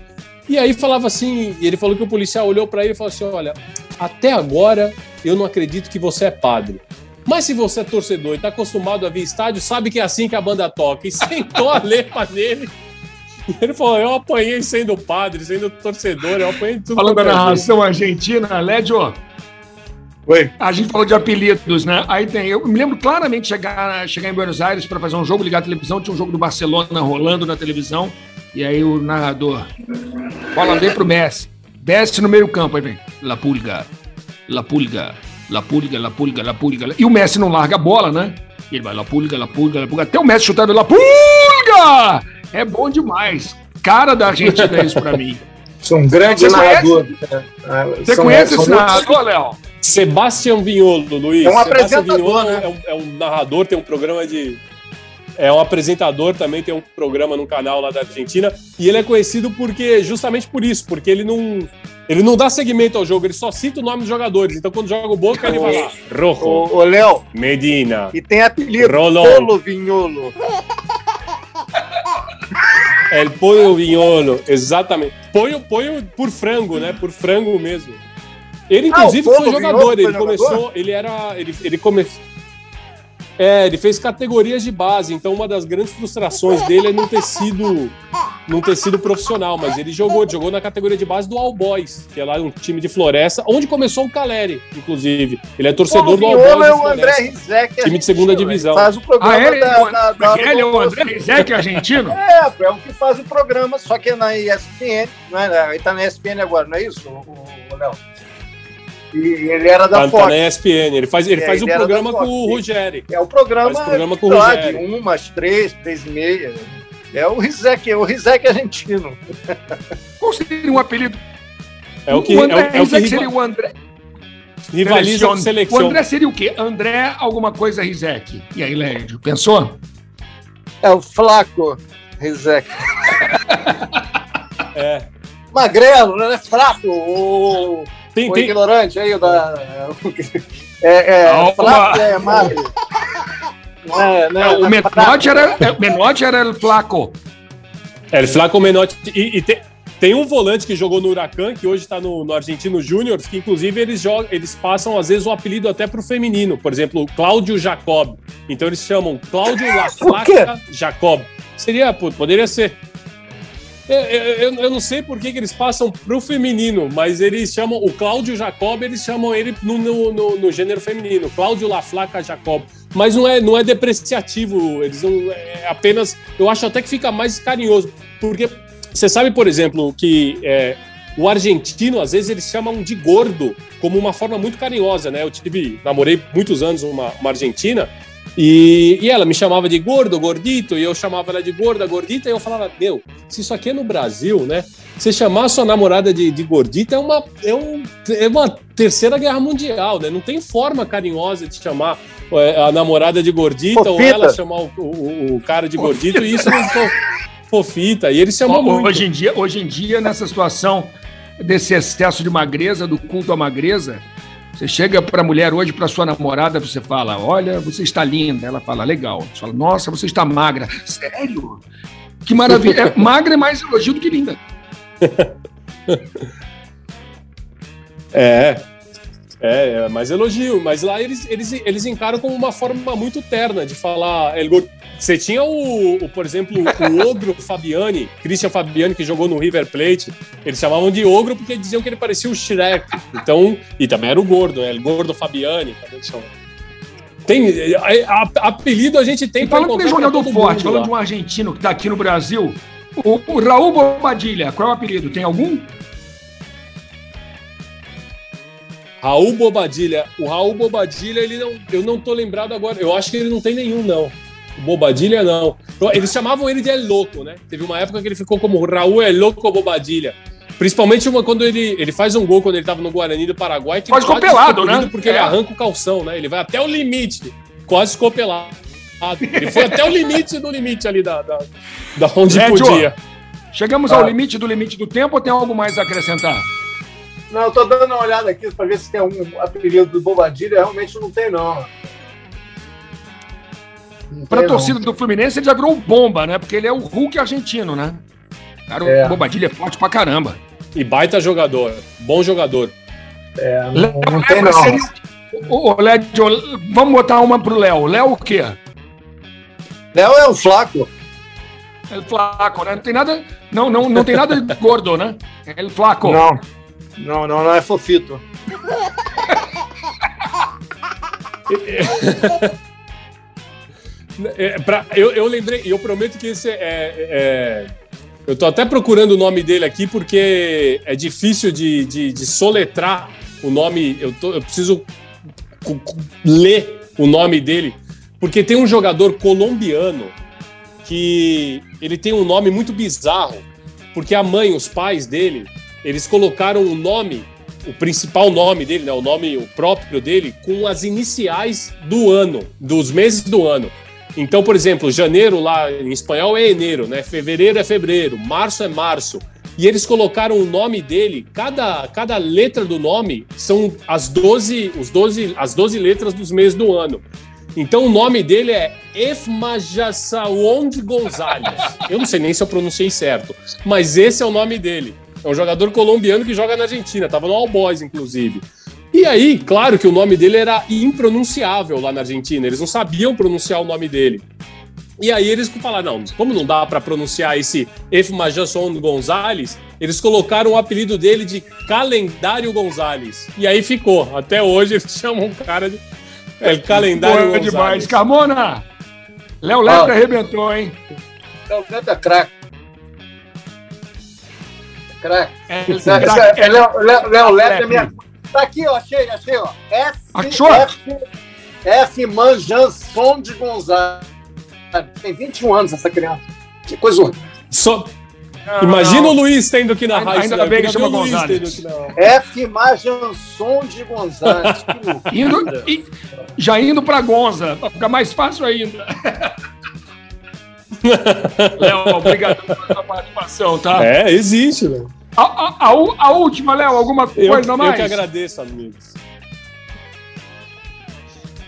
E aí falava assim, ele falou que o policial olhou para ele e falou assim: Olha, até agora eu não acredito que você é padre. Mas se você é torcedor e está acostumado a ver estádio, sabe que é assim que a banda toca. E *laughs* sentou a lepa nele *laughs* Ele falou: eu apanhei sendo padre, sendo torcedor, eu apanhei tudo. Falando da narração argentina, Lédio. Oi. A gente falou de apelidos, né? Aí tem. Eu me lembro claramente de chegar, chegar em Buenos Aires para fazer um jogo, ligar a televisão, tinha um jogo do Barcelona rolando na televisão. E aí o narrador. Bola vem pro Messi. Messi no meio-campo, aí vem. La Pulga. La Pulga. La Pulga, La Pulga, La Pulga. E o Messi não larga a bola, né? Ele vai La Pulga, La Pulga, La Pulga. Até o Messi chutando La Pulga! É bom demais. Cara da Argentina é isso pra mim. *laughs* Sou um grande Você narrador. Conhece, Você conhece esse narrador, Léo? Sebastião Vinholo, Luiz. É um apresentador, Vinholo né? é, um, é um narrador, tem um programa de é um apresentador também, tem um programa no canal lá da Argentina. E ele é conhecido porque justamente por isso, porque ele não, ele não dá segmento ao jogo, ele só cita o nome dos jogadores. Então quando joga o Boca, ele vai lá. Rojo. Ô, Léo. Medina. E tem apelido. Rolon. Polo Vinholo. El Pollo Vinholo, exatamente. Ponho, ponho por frango, né? Por frango mesmo. Ele, ah, inclusive, ah, foi jogador. Ele começou, ele era. Ele, ele começou. É, ele fez categorias de base, então uma das grandes frustrações dele é não ter sido não ter sido profissional, mas ele jogou, jogou na categoria de base do All Boys, que é lá um time de Floresta, onde começou o Caleri, inclusive. Ele é torcedor Pô, do All Boys. É o André Rizek, time de segunda divisão. Faz o programa ah, é? da, da, da, Ele é o André Rizek argentino? *laughs* É, é o que faz o programa, só que é na ESPN, não é? Ele tá na ESPN agora, não é isso, o Léo? E ele era da tá, Fox. Tá na ESPN. Ele faz, ele é, faz ele um programa com o Rogério. É o programa, faz programa com o umas três, três e meia. É o Rizek, é o Rizek argentino. *laughs* Qual seria um apelido? É o que, o André, é o, é o que seria o André. Rivaliza com seleção. O André seria o quê? André alguma coisa Rizek. E aí, Lédio, pensou? É o Flaco Rizek. *laughs* é. Magrelo, né? Flaco. O tem, o tem... ignorante aí, da. *laughs* É, é, flaco é magro. É, né, o Menotti era, é, Menotti era o Flaco. É, o Flaco Menotti. E, e tem, tem um volante que jogou no Huracan, que hoje está no, no Argentino Júnior, que inclusive eles, jogam, eles passam, às vezes, o apelido até para o feminino. Por exemplo, Cláudio Jacob. Então eles chamam Cláudio *laughs* La Flaca Jacob. Seria, poderia ser. Eu, eu, eu, não sei por que, que eles passam pro feminino, mas eles chamam o Cláudio Jacob, eles chamam ele no, no, no, no gênero feminino, Cláudio La Flaca Jacob. Mas não é, não é depreciativo, eles não. É apenas. Eu acho até que fica mais carinhoso. Porque você sabe, por exemplo, que é, o argentino, às vezes, eles chamam de gordo, como uma forma muito carinhosa, né? Eu tive, namorei muitos anos uma, uma argentina, e, e, ela me chamava de gordo, gordito, e eu chamava ela de gorda, gordita, e eu falava, meu, se isso aqui é no Brasil, né? Você chamar sua namorada de, de gordita é uma, é, um, é uma terceira guerra mundial, né? Não tem forma carinhosa de chamar é, a namorada de gordita fofita. ou ela chamar o, o, o cara de gordito, e isso não é fofita. E eles chamam muito. Hoje em, dia, hoje em dia, nessa situação desse excesso de magreza, do culto à magreza, você chega para a mulher hoje, para sua namorada, você fala: Olha, você está linda. Ela fala: Legal. Você fala: Nossa, você está magra. Sério? Que maravilha. É, magra é mais elogio do que linda. *laughs* é. É, é mais elogio. Mas lá eles, eles, eles encaram como uma forma muito terna de falar. Você tinha o, o, por exemplo, o Ogro Fabiani, Christian Fabiani, que jogou no River Plate. Eles chamavam de Ogro porque diziam que ele parecia o Shrek. Então, e também era o Gordo, né? O Gordo Fabiani, também Tem, a, a, apelido a gente tem para encontrar. Falando de jogador forte, falando de um argentino que está aqui no Brasil, o, o Raul Bobadilha, qual é o apelido? Tem algum? Raul Bobadilha. O Raul Bobadilha, ele não, eu não tô lembrado agora. Eu acho que ele não tem nenhum, não. Bobadilha, não. Eles chamavam ele de El Louco, né? Teve uma época que ele ficou como Raul El Louco Bobadilha. Principalmente uma, quando ele, ele faz um gol quando ele estava no Guarani do Paraguai. Que quase copelado, né? Porque é. ele arranca o calção, né? Ele vai até o limite, quase copelado. Ele foi até o limite do limite ali da, da, da onde é, podia. chegamos ah. ao limite do limite do tempo ou tem algo mais a acrescentar? Não, eu tô dando uma olhada aqui para ver se tem algum apelido do Bobadilha. Realmente não tem, não. Para a torcida do Fluminense, ele já virou bomba, né? Porque ele é o Hulk argentino, né? Cara, o é. Bobadilha é forte pra caramba. E baita jogador. Bom jogador. É, não, não tem não. Seria... Léo, vamos botar uma pro Léo. Léo o quê? Léo é o flaco. É o flaco, né? Não tem nada, não, não, não tem nada de *laughs* gordo, né? É o flaco. Não. Não, não, não é fofito. *laughs* É, pra, eu, eu lembrei, eu prometo que esse é, é, Eu tô até procurando o nome dele aqui porque é difícil de, de, de soletrar o nome. Eu, tô, eu preciso ler o nome dele, porque tem um jogador colombiano que ele tem um nome muito bizarro, porque a mãe, os pais dele, eles colocaram o nome, o principal nome dele, né, o nome o próprio dele, com as iniciais do ano, dos meses do ano. Então, por exemplo, janeiro lá em espanhol é enero, né? Fevereiro é fevereiro, março é março. E eles colocaram o nome dele, cada, cada letra do nome são as 12, os 12, as 12 letras dos meses do ano. Então o nome dele é Efmajasawond Gonzalez. Eu não sei nem se eu pronunciei certo, mas esse é o nome dele. É um jogador colombiano que joga na Argentina, tava no All Boys, inclusive. E aí, claro que o nome dele era impronunciável lá na Argentina, eles não sabiam pronunciar o nome dele. E aí eles falaram, não, como não dá para pronunciar esse Efmajasson Gonzalez, eles colocaram o apelido dele de Calendário Gonzalez. E aí ficou. Até hoje eles *laughs* chamam o cara de El Calendário Boa demais. Carmona! Léo Lepre ah. arrebentou, hein? Léo Lepre é craque. Craque. É, é, é, Léo Lepre é minha... Tá aqui, ó, achei, achei, ó. F, Achou? F, F Manjanson de Gonzaga. Tem 21 anos essa criança. Que coisa horrível. Só... Imagina não. o Luiz tendo aqui na rádio. Ainda bem que chama Gonzalez. F. Majanson de Gonzalez. *laughs* indo, e, já indo para Gonza, ficar mais fácil ainda. *laughs* Léo, obrigado pela sua participação, tá? É, existe, Léo. A, a, a, a, última, Léo, alguma coisa eu, mais? Eu que agradeço, amigos.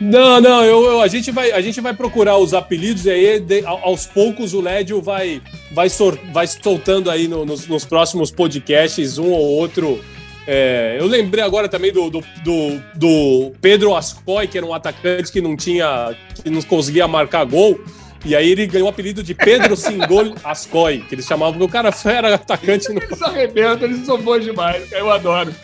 Não, não, eu, eu, a, gente vai, a gente vai procurar os apelidos e aí de, aos poucos o Lédio vai, vai, sor, vai soltando aí no, nos, nos, próximos podcasts um ou outro. É, eu lembrei agora também do, do, do, do Pedro Ascoy, que era um atacante que não tinha, que não conseguia marcar gol. E aí ele ganhou o apelido de Pedro Singol Ascoy, que eles chamavam, porque o cara era atacante. No... Eles arrebentam, eles são bons demais, eu adoro.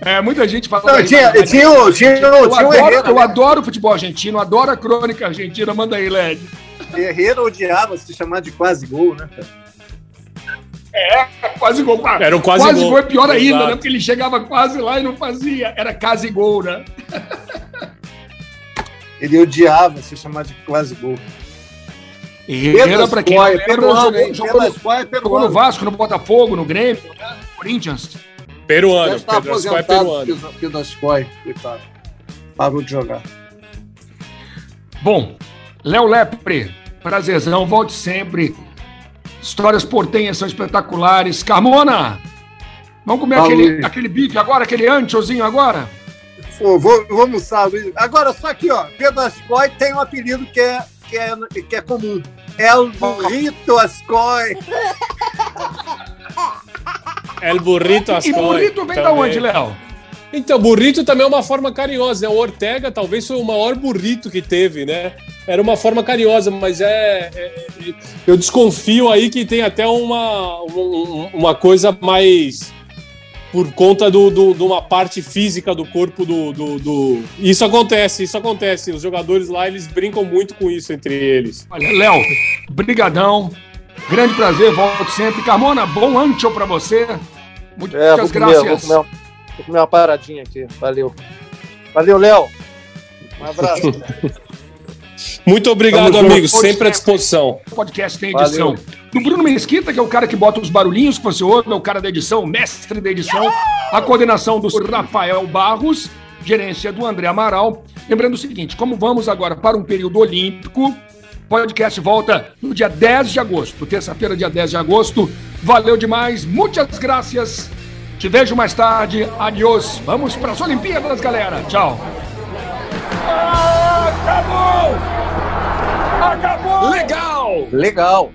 É, muita gente fala. Não, tinha, tinha, tinha, eu, tinha, adoro, Herrera, eu né? adoro futebol argentino, adoro a crônica argentina. Manda aí, Led. Herrera odiava se chamar de quase gol, né, É, quase gol. Era um quase, quase gol. gol. é pior ainda, Exato. né? Porque ele chegava quase lá e não fazia. Era quase gol, né? Ele odiava se chamar de quase gol. Herrera, pra quem Pedro, Pedro, jogou, jogou, jogou no Vasco, no Botafogo, no Grêmio, no Corinthians. Peruano, Pedro Ascoy é peruano. Pedro Ascoy, coitado. Parou de jogar. Bom, Léo Lepre, prazerzão, volte sempre. Histórias portenhas são espetaculares. Carmona, vamos comer aquele, aquele bife agora, aquele anchozinho agora? Pô, vou, vou almoçar, Luiz. Agora, só aqui, ó, Pedro Ascoy tem um apelido que é, que é, que é comum. É o Burrito Ascoy. El burrito Ascoy. E burrito vem também. da onde, Léo? Então, burrito também é uma forma carinhosa. Né? O Ortega talvez foi o maior burrito que teve, né? Era uma forma carinhosa, mas é, é eu desconfio aí que tem até uma, uma coisa mais por conta do, do, de uma parte física do corpo do, do, do, Isso acontece, isso acontece. Os jogadores lá, eles brincam muito com isso entre eles. Olha, Léo, brigadão. Grande prazer, volto sempre. Carmona, bom ancho para você. Muitas é, vou comer, graças. Vou comer, vou comer uma paradinha aqui. Valeu. Valeu, Léo. Um abraço. *laughs* Muito obrigado, amigos. Sempre à disposição. O podcast tem edição Valeu. do Bruno Mesquita, que é o cara que bota os barulhinhos que você ouve, é o cara da edição, o mestre da edição. A coordenação do Rafael Barros, gerência do André Amaral. Lembrando o seguinte: como vamos agora para um período olímpico, podcast volta no dia 10 de agosto, terça-feira, dia 10 de agosto. Valeu demais, muitas graças. Te vejo mais tarde. Adiós. Vamos para as Olimpíadas, galera. Tchau. Acabou! Acabou! Legal! Legal!